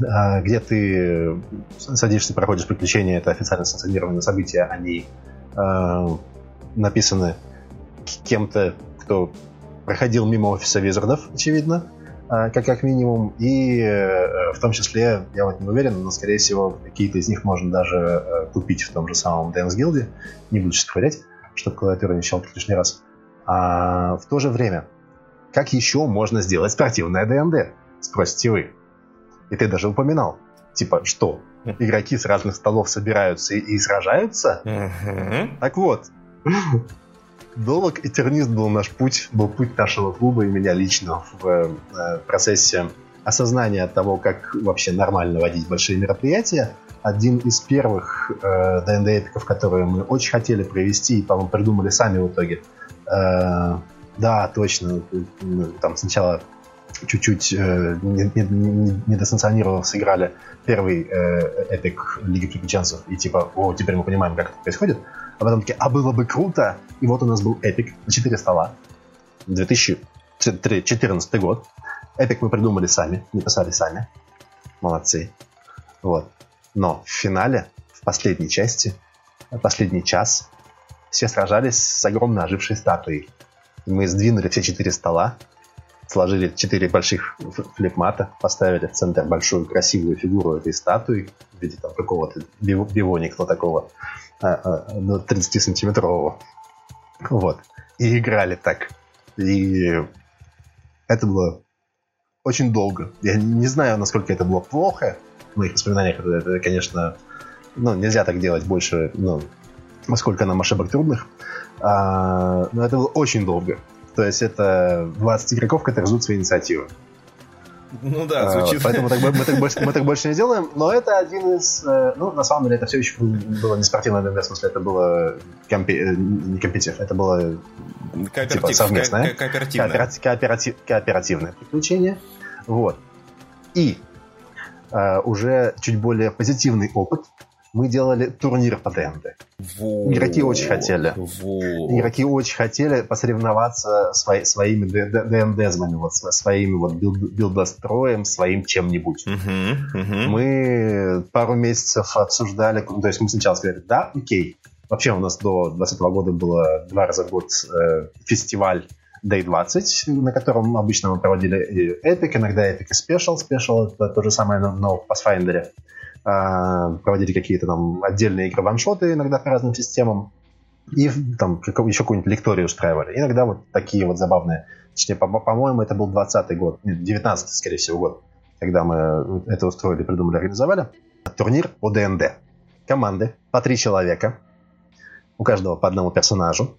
э, где ты садишься, проходишь приключения, это официально санкционированные события, они э, написаны кем-то, кто проходил мимо офиса Визардов, очевидно, а, как, как минимум, и э, в том числе, я вот не уверен, но, скорее всего, какие-то из них можно даже э, купить в том же самом Dance Guild, не буду сейчас повторять, чтобы клавиатура не щелкать лишний раз. А в то же время, как еще можно сделать спортивное ДНД, спросите вы. И ты даже упоминал, типа, что, игроки с разных столов собираются и, и сражаются? Так вот, долог и тернист был наш путь, был путь нашего клуба и меня лично в э, процессе осознания того, как вообще нормально водить большие мероприятия. Один из первых э, ДНД-эпиков, которые мы очень хотели провести и, по-моему, придумали сами в итоге. Э, да, точно. Там сначала чуть-чуть э, не, не, не, не сыграли первый э, эпик Лиги Приключенцев, и типа, о, теперь мы понимаем, как это происходит. А потом такие, а было бы круто. И вот у нас был эпик на 4 стола. 2014 год. Эпик мы придумали сами, не писали сами. Молодцы. Вот. Но в финале, в последней части, последний час, все сражались с огромно ожившей статуей. Мы сдвинули все четыре стола, сложили четыре больших флипмата, поставили в центр большую красивую фигуру этой статуи в виде там какого-то бивоника такого. 30-сантиметрового. А, а, ну, вот. И играли так. И это было очень долго. Я не знаю, насколько это было плохо. В моих воспоминаниях это, это конечно, ну, нельзя так делать больше, ну, насколько нам ошибок трудных. А, но это было очень долго. То есть это 20 игроков, которые ждут свои инициативы. Ну да, а, звучит. Поэтому мы так, мы, так больше, мы так больше не делаем. Но это один из... Э, ну, на самом деле, это все еще было не спортивное ДНД, в смысле, это было компи, э, не competitive, это было типа, совместное. Ко- кооперативное. Кооператив, кооператив, кооперативное приключение. Вот. И э, уже чуть более позитивный опыт мы делали турнир по ДНД. Вот, Игроки очень хотели. Вот. Игроки очень хотели посоревноваться свои, своими ДНДзмами, вот, своими вот build, build остроем, своим чем-нибудь. Угу, угу. Мы пару месяцев обсуждали, то есть мы сначала сказали, да, окей. Вообще у нас до 2020 года было два раза в год э, фестиваль Day 20, на котором обычно мы проводили Epic, иногда Epic и Special. Special это то же самое, но в Pathfinder. А, проводили какие-то там отдельные игры ваншоты иногда по разным системам, и там еще какую-нибудь лекторию устраивали. Иногда вот такие вот забавные. Точнее, по-моему, это был 20 год, нет, 19 скорее всего, год, когда мы это устроили, придумали, организовали. Турнир по ДНД. Команды по три человека, у каждого по одному персонажу.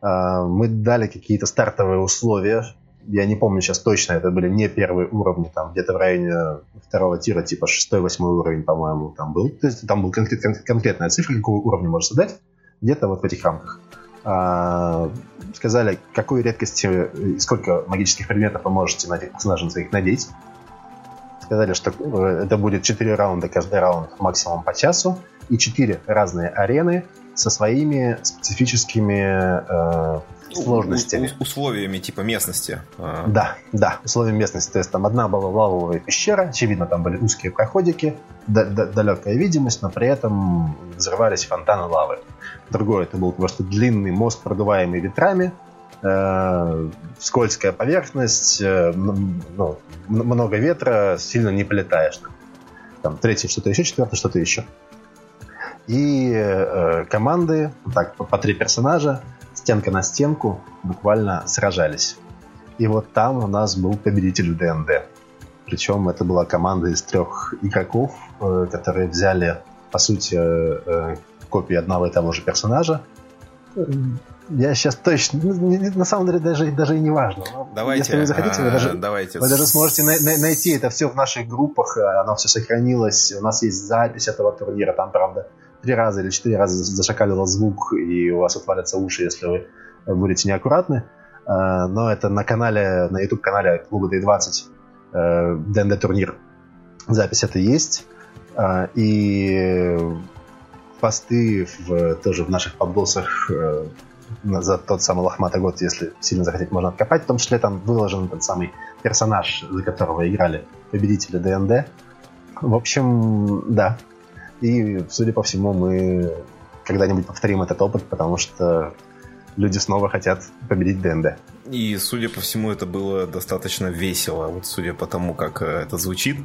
А, мы дали какие-то стартовые условия, я не помню сейчас точно, это были не первые уровни, там где-то в районе второго тира, типа 6-8 уровень, по-моему, там был. То есть там была конкрет, кон, конкретная цифра, какого уровня можно задать, где-то вот в этих рамках. А, сказали, какой редкости и сколько магических предметов вы можете на этих персонажей своих надеть. Сказали, что э, это будет 4 раунда, каждый раунд максимум по часу, и 4 разные арены со своими специфическими э, сложностями. У, условиями типа местности. А. Да, да, условиями местности. То есть там одна была лавовая пещера, очевидно, там были узкие проходики, далекая видимость, но при этом взрывались фонтаны лавы. Другое, это был просто длинный мост, продуваемый ветрами, э, скользкая поверхность, э, ну, много ветра, сильно не полетаешь. Там третье что-то еще, четвертое что-то еще. И э, команды, так, по, по три персонажа, стенка на стенку, буквально сражались. И вот там у нас был победитель в ДНД. Причем это была команда из трех игроков, э, которые взяли, по сути, э, э, копии одного и того же персонажа. Я сейчас точно, ну, на самом деле даже, даже и не важно. Давайте, Если вы захотите, вы даже, давайте. вы даже сможете на, на, найти это все в наших группах, оно все сохранилось, у нас есть запись этого турнира, там, правда, три раза или четыре раза зашакалил звук, и у вас отвалятся уши, если вы будете неаккуратны. Но это на канале, на YouTube-канале клуба D20 ДНД турнир. Запись это есть. И посты в, тоже в наших подбосах э, за тот самый лохматый год, если сильно захотеть, можно откопать. В том числе там выложен тот самый персонаж, за которого играли победители ДНД. В общем, да. И, судя по всему, мы когда-нибудь повторим этот опыт, потому что люди снова хотят победить ДНД. И, судя по всему, это было достаточно весело, вот судя по тому, как э, это звучит.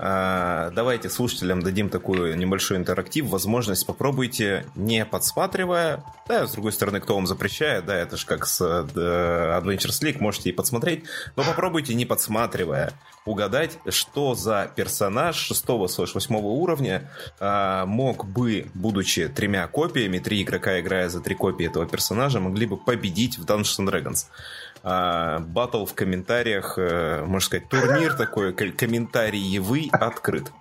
А, давайте слушателям дадим такой небольшой интерактив, возможность попробуйте, не подсматривая, да, с другой стороны, кто вам запрещает, да, это же как с uh, Adventures League, можете и подсмотреть, но попробуйте, не подсматривая, угадать, что за персонаж 6-8 уровня а, мог бы, будучи тремя копиями, три игрока, играя за три копии этого персонажа, могли бы победить в Dungeons Dragons. А, батл в комментариях, э, можно сказать, турнир такой, комментариевый открыт.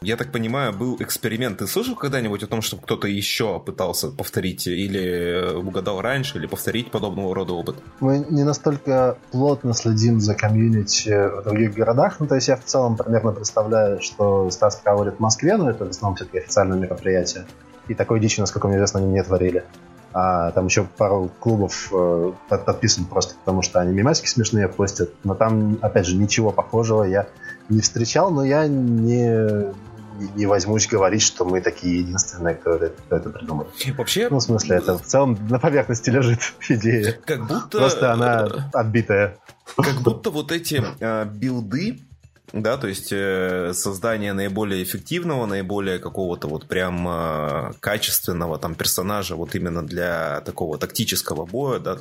Я так понимаю, был эксперимент. Ты слышал когда-нибудь о том, что кто-то еще пытался повторить или угадал раньше, или повторить подобного рода опыт? Мы не настолько плотно следим за комьюнити в других городах. Ну, то есть я в целом примерно представляю, что Стас проводит в Москве, но это в основном все-таки официальное мероприятие. И такой дичи, насколько мне известно, они не творили. А там еще пару клубов э, подписан просто потому, что они мемасики смешные постят. Но там, опять же, ничего похожего я не встречал, но я не, не возьмусь говорить, что мы такие единственные, кто это, кто это придумал. Вообще... Ну, в смысле, это в целом на поверхности лежит идея. Как будто... Просто она отбитая. Как будто вот эти э, билды, да, то есть э, создание наиболее эффективного, наиболее какого-то вот прям э, качественного там персонажа вот именно для такого тактического боя, да,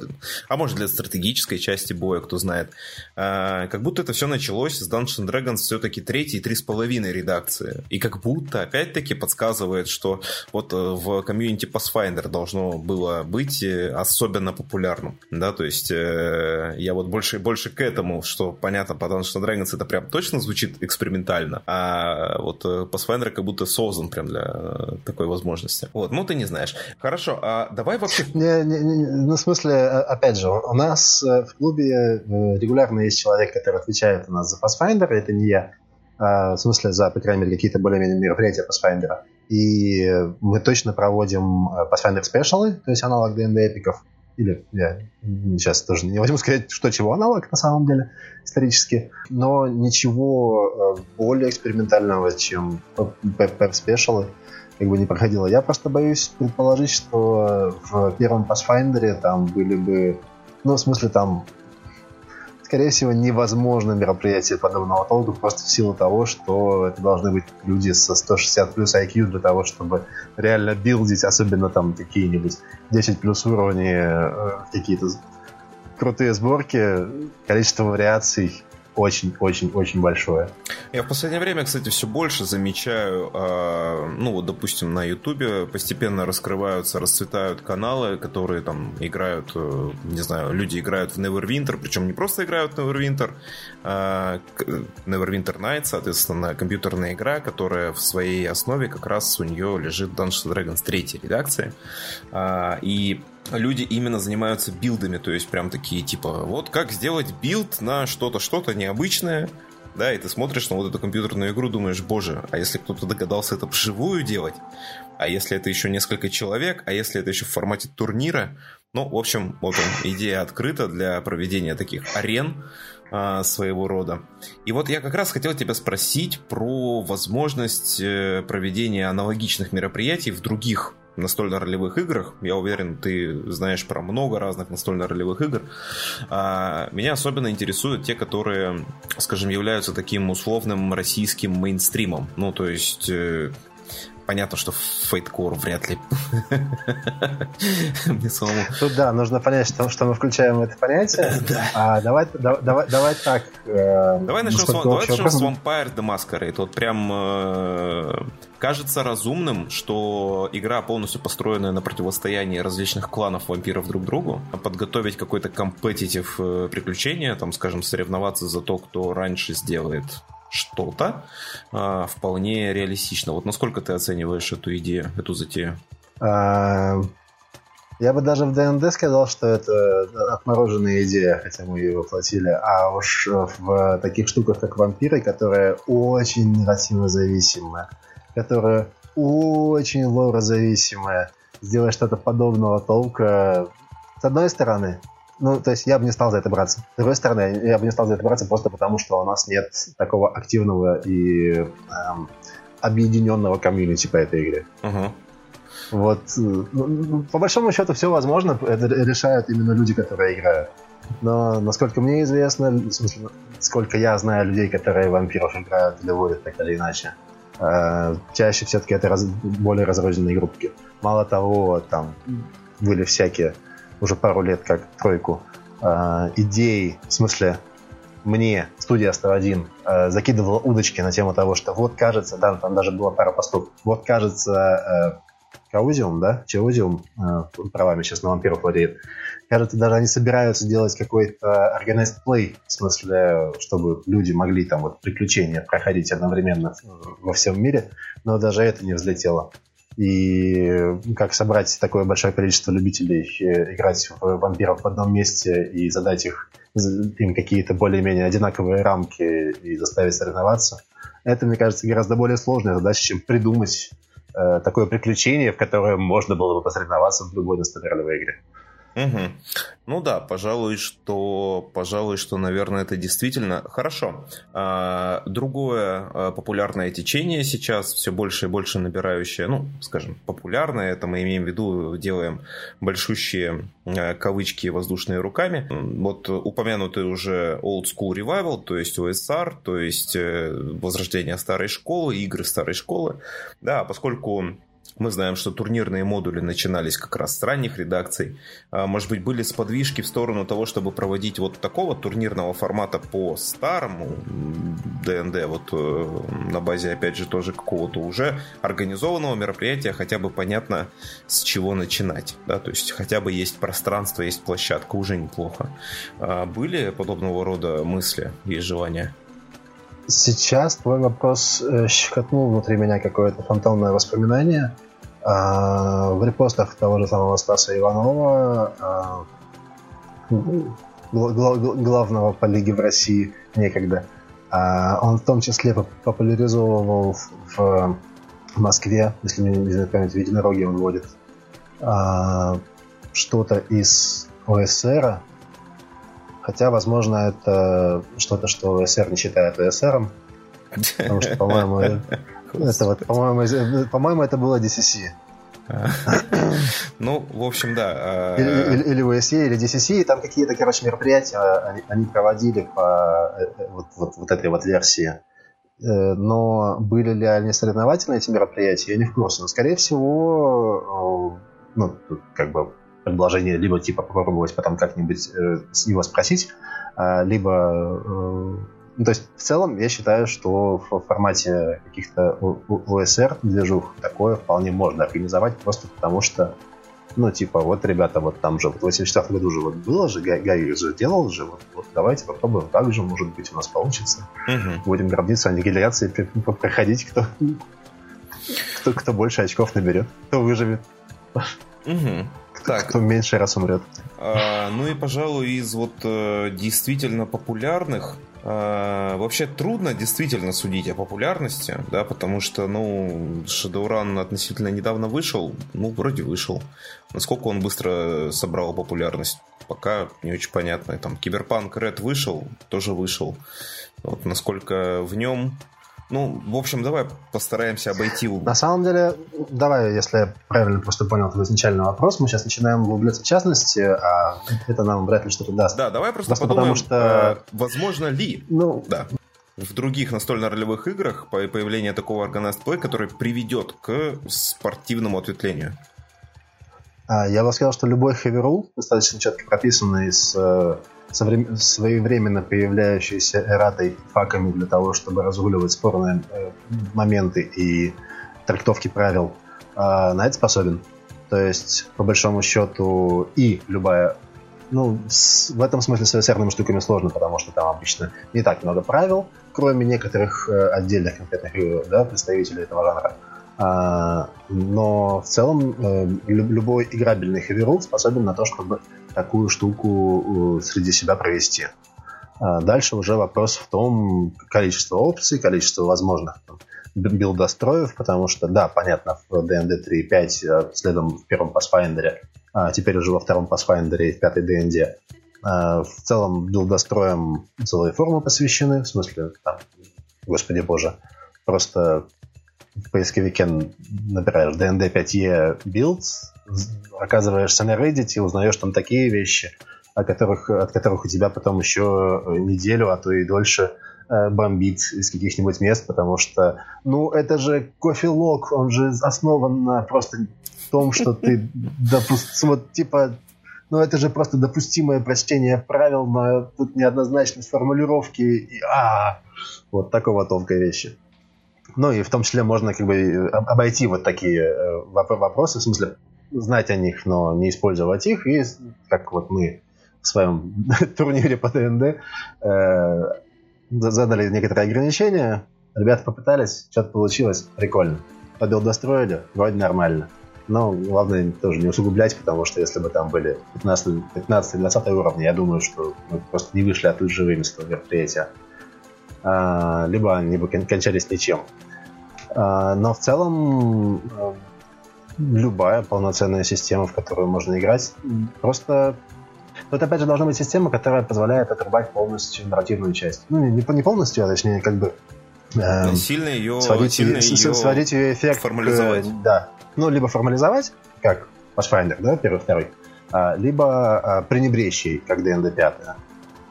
а может для стратегической части боя, кто знает. Э, как будто это все началось с Dungeons Dragons все-таки третьей, три с половиной редакции. И как будто опять-таки подсказывает, что вот в комьюнити Pathfinder должно было быть особенно популярным, да, то есть я вот больше, больше к этому, что понятно, по Dungeons Dragons это прям точно конечно, звучит экспериментально, а вот э, Pathfinder как будто создан прям для э, такой возможности. Вот, ну ты не знаешь. Хорошо, а давай вообще... Не, не, не, ну, в смысле, э, опять же, у нас в клубе регулярно есть человек, который отвечает у нас за Pathfinder, это не я, а, в смысле, за, по крайней мере, какие-то более-менее мероприятия Pathfinder. И мы точно проводим Pathfinder спешалы, то есть аналог ДНД эпиков, или я сейчас тоже не возьму сказать, что чего аналог на самом деле исторически, но ничего э, более экспериментального, чем спешалы как бы не проходило. Я просто боюсь предположить, что в первом Pathfinder там были бы, ну, в смысле, там скорее всего, невозможно мероприятие подобного толка просто в силу того, что это должны быть люди со 160 плюс IQ для того, чтобы реально билдить, особенно там какие-нибудь 10 плюс уровни, э, какие-то крутые сборки, количество вариаций очень-очень-очень большое. Я в последнее время, кстати, все больше замечаю, э, ну вот, допустим, на Ютубе постепенно раскрываются, расцветают каналы, которые там играют, э, не знаю, люди играют в Neverwinter, причем не просто играют в Neverwinter, э, Neverwinter Nights, соответственно, компьютерная игра, которая в своей основе как раз у нее лежит Dungeons Dragons 3 редакции. Э, и люди именно занимаются билдами, то есть прям такие типа, вот как сделать билд на что-то, что-то необычное, да, и ты смотришь на вот эту компьютерную игру, думаешь, боже, а если кто-то догадался это вживую делать, а если это еще несколько человек, а если это еще в формате турнира, ну, в общем, вот он, идея открыта для проведения таких арен а, своего рода. И вот я как раз хотел тебя спросить про возможность э, проведения аналогичных мероприятий в других настольно-ролевых играх. Я уверен, ты знаешь про много разных настольно-ролевых игр. А, меня особенно интересуют те, которые, скажем, являются таким условным российским мейнстримом. Ну, то есть э, понятно, что фейткор вряд ли. Мне самому. Тут да, нужно понять, что, что мы включаем в это понятие. Да. А, давай, да, давай, давай так. Э, давай начнем, с, давай начнем с Vampire the Masquerade. Тут прям э, кажется разумным, что игра полностью построенная на противостоянии различных кланов вампиров друг другу, подготовить какой-то компетитив э, приключение, там, скажем, соревноваться за то, кто раньше сделает что-то а, вполне реалистично. Вот насколько ты оцениваешь эту идею, эту затею? А, я бы даже в ДНД сказал, что это отмороженная идея, хотя мы ее воплотили. А уж в таких штуках, как вампиры, которые очень нарративно зависимы, которые очень лорозависимые, сделать что-то подобного толка, с одной стороны, ну, то есть я бы не стал за это браться. С другой стороны, я бы не стал за это браться просто потому, что у нас нет такого активного и эм, объединенного комьюнити по этой игре. Uh-huh. Вот, э, ну, ну, по большому счету, все возможно, это решают именно люди, которые играют. Но, насколько мне известно, в смысле, сколько я знаю людей, которые вампиров играют или водят так или иначе, э, чаще все-таки это раз, более разрозненные группки. Мало того, там были всякие уже пару лет как тройку, э, идеи, в смысле, мне студия 101 э, закидывала удочки на тему того, что вот кажется, да, там даже была пара постов, вот кажется, э, Каузиум, да, Чаузиум, э, правами сейчас на вампиров владеет, кажется, даже они собираются делать какой-то organized play, в смысле, чтобы люди могли там вот приключения проходить одновременно во всем мире, но даже это не взлетело. И как собрать такое большое количество любителей э, играть в вампиров в одном месте и задать их, им какие-то более-менее одинаковые рамки и заставить соревноваться, это, мне кажется, гораздо более сложная задача, чем придумать э, такое приключение, в которое можно было бы посоревноваться в любой настольной игре. Угу. Ну да, пожалуй, что, пожалуй, что, наверное, это действительно хорошо. А, другое а, популярное течение сейчас, все больше и больше набирающее, ну, скажем, популярное, это мы имеем в виду, делаем большущие а, кавычки воздушные руками. Вот упомянутый уже Old School Revival, то есть OSR, то есть э, возрождение старой школы, игры старой школы. Да, поскольку мы знаем, что турнирные модули начинались как раз с ранних редакций. А, может быть, были сподвижки в сторону того, чтобы проводить вот такого турнирного формата по старому ДНД, вот э, на базе, опять же, тоже какого-то уже организованного мероприятия, хотя бы понятно, с чего начинать. Да? То есть хотя бы есть пространство, есть площадка, уже неплохо. А были подобного рода мысли и желания? Сейчас твой вопрос э, щекотнул внутри меня какое-то фантомное воспоминание. А, в репостах того же самого Стаса Иванова, а, главного по лиге в России некогда, а, он в том числе популяризовывал в Москве, если мне не знаю память, в Единороге он водит, что-то из ОСР, хотя, возможно, это что-то, что ОСР не считает ОСРом, потому что, по-моему, Это вот, по-моему, по-моему, это было DCC. Ну, в общем, да. А, или, или, или DCC, и там какие-то, короче, мероприятия они, они проводили по э, э, вот, вот, вот этой вот версии. Э, но были ли они соревновательные, эти мероприятия, я не в курсе. Но, скорее всего, ну, как бы предложение либо типа попробовать потом как-нибудь с него спросить, а, либо ну, то есть, в целом, я считаю, что в формате каких-то ОСР движух такое вполне можно организовать, просто потому что, ну, типа, вот, ребята, вот там же, вот в 84 году же вот было же, Гай, же делал же, вот, вот давайте попробуем так же, может быть, у нас получится. Угу. Будем гордиться аннигиляцией, проходить, кто, кто, кто больше очков наберет, кто выживет. Угу. Так. Кто меньше раз умрет. А, ну и, пожалуй, из вот э, действительно популярных вообще трудно действительно судить о популярности, да, потому что, ну, Shadowrun относительно недавно вышел, ну, вроде вышел. Насколько он быстро собрал популярность, пока не очень понятно. Там Киберпанк Red вышел, тоже вышел. Вот насколько в нем ну, в общем, давай постараемся обойти На самом деле, давай, если я правильно просто понял твой изначальный вопрос, мы сейчас начинаем углубляться в частности, а это нам вряд ли что-то даст. Да, давай просто, просто подумаем, потому что... Э, возможно ли ну... да, в других настольно-ролевых играх появление такого организed play, который приведет к спортивному ответвлению? А, я бы сказал, что любой rule, достаточно четко прописанный с э, своевременно появляющейся эратой факами для того, чтобы разгуливать спорные э, моменты и трактовки правил, э, на это способен. То есть, по большому счету, и любая... Ну, с, в этом смысле с OSR штуками сложно, потому что там обычно не так много правил, кроме некоторых э, отдельных конкретных э, да, представителей этого жанра. А, но в целом э, любой играбельный heavy способен на то, чтобы такую штуку э, среди себя провести. А дальше уже вопрос в том количество опций, количество возможных билдостроев, потому что, да, понятно, в D&D 3.5 э, следом в первом Pathfinder, а теперь уже во втором Pathfinder и в пятой D&D, в целом билдостроям целые формы посвящены, в смысле, там, господи боже, просто в поисковике набираешь DND 5e build, оказываешься на Reddit и узнаешь там такие вещи, о которых, от которых у тебя потом еще неделю, а то и дольше э, бомбит из каких-нибудь мест, потому что, ну, это же кофе-лог, он же основан на просто том, что ты, допустим, вот, типа, ну, это же просто допустимое прочтение правил, но тут неоднозначность формулировки, и, а, вот такого тонкой вещи. Ну и в том числе можно как бы обойти вот такие э, вопросы, в смысле знать о них, но не использовать их. И как вот мы в своем турнире по ТНД э, задали некоторые ограничения. Ребята попытались, что-то получилось, прикольно. Побил достроили, вроде нормально. Но главное тоже не усугублять, потому что если бы там были 15-20 уровни, я думаю, что мы просто не вышли оттуда живыми с этого мероприятия. А, либо они бы кончались ничем. А, но в целом э, любая полноценная система, в которую можно играть, просто Тут опять же должна быть система, которая позволяет отрубать полностью нарративную часть. Ну, не, не полностью, а точнее, как бы э, сильно ее, сводить, сильно ее, сводить ее эффект. Формализовать. Э, да. Ну, либо формализовать, как Pathfinder, да, первый, второй, а, либо а, пренебречь ей, как DND 5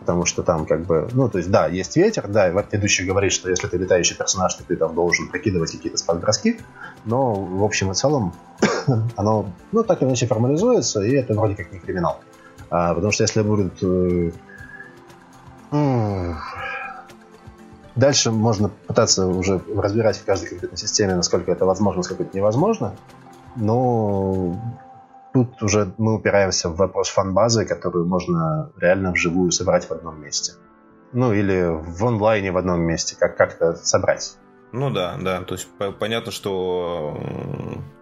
потому что там как бы, ну, то есть, да, есть ветер, да, и ведущий говорит, что если ты летающий персонаж, то ты там должен прикидывать какие-то спад-броски, но в общем и целом оно, ну, так или иначе формализуется, и это вроде как не криминал. А, потому что если будут... Э, дальше можно пытаться уже разбирать в каждой конкретной системе, насколько это возможно, насколько это невозможно, но тут уже мы упираемся в вопрос фан-базы, которую можно реально вживую собрать в одном месте. Ну, или в онлайне в одном месте, как как-то собрать. Ну да, да. То есть понятно, что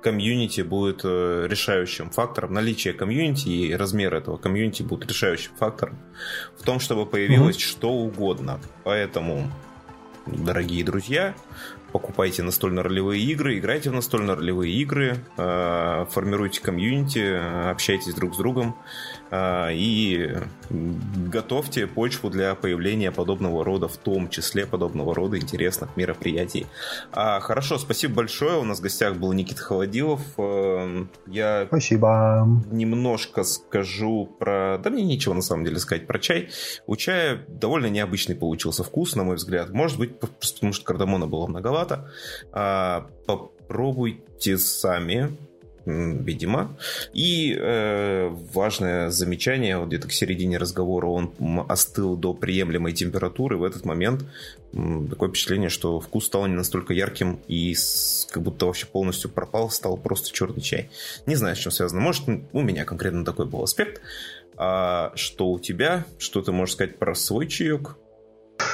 комьюнити будет э, решающим фактором. Наличие комьюнити и размер этого комьюнити будет решающим фактором в том, чтобы появилось mm-hmm. что угодно. Поэтому, дорогие друзья, покупайте настольно-ролевые игры, играйте в настольно-ролевые игры, э, формируйте комьюнити, общайтесь друг с другом и готовьте почву для появления подобного рода, в том числе подобного рода интересных мероприятий. А, хорошо, спасибо большое. У нас в гостях был Никита Холодилов. Э, я спасибо. немножко скажу про... Да мне нечего на самом деле сказать про чай. У чая довольно необычный получился вкус, на мой взгляд. Может быть, потому что кардамона было многовато. А, попробуйте сами видимо. И э, важное замечание, вот где-то к середине разговора он остыл до приемлемой температуры. В этот момент такое впечатление, что вкус стал не настолько ярким и с, как будто вообще полностью пропал, стал просто черный чай. Не знаю, с чем связано. Может, у меня конкретно такой был аспект. А что у тебя? Что ты можешь сказать про свой чаек?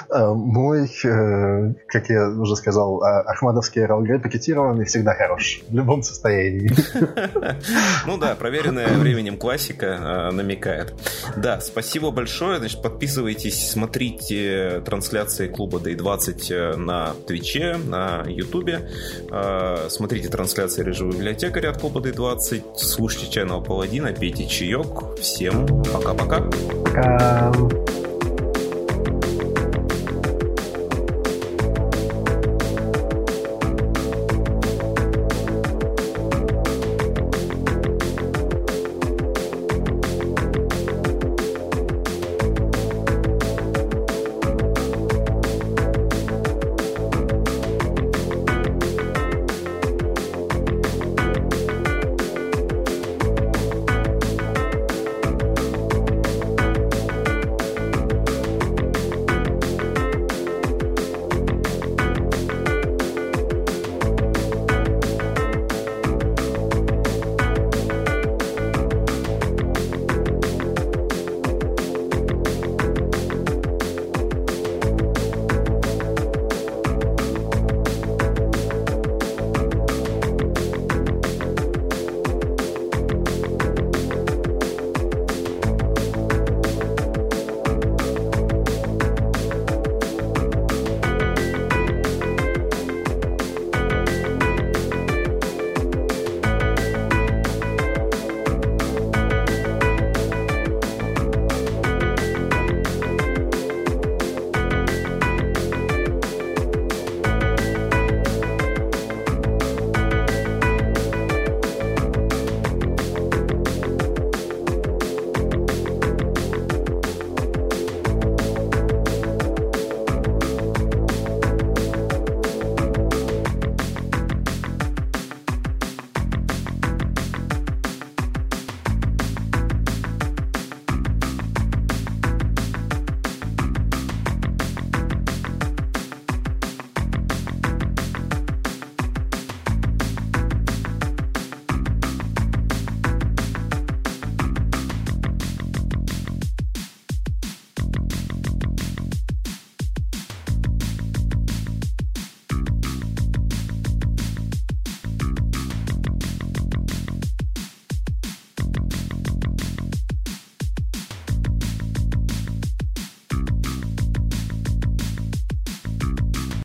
Э, мой, э, как я уже сказал, а, ахмадовский RLG пакетированный всегда хорош. В любом состоянии. Ну да, проверенная временем классика намекает. Да, спасибо большое. Значит, подписывайтесь, смотрите трансляции клуба Day20 на Твиче, на Ютубе. Смотрите трансляции режима библиотекаря от клуба Day20. Слушайте чайного паладина, пейте чаек. Всем пока-пока. Пока. -пока. пока.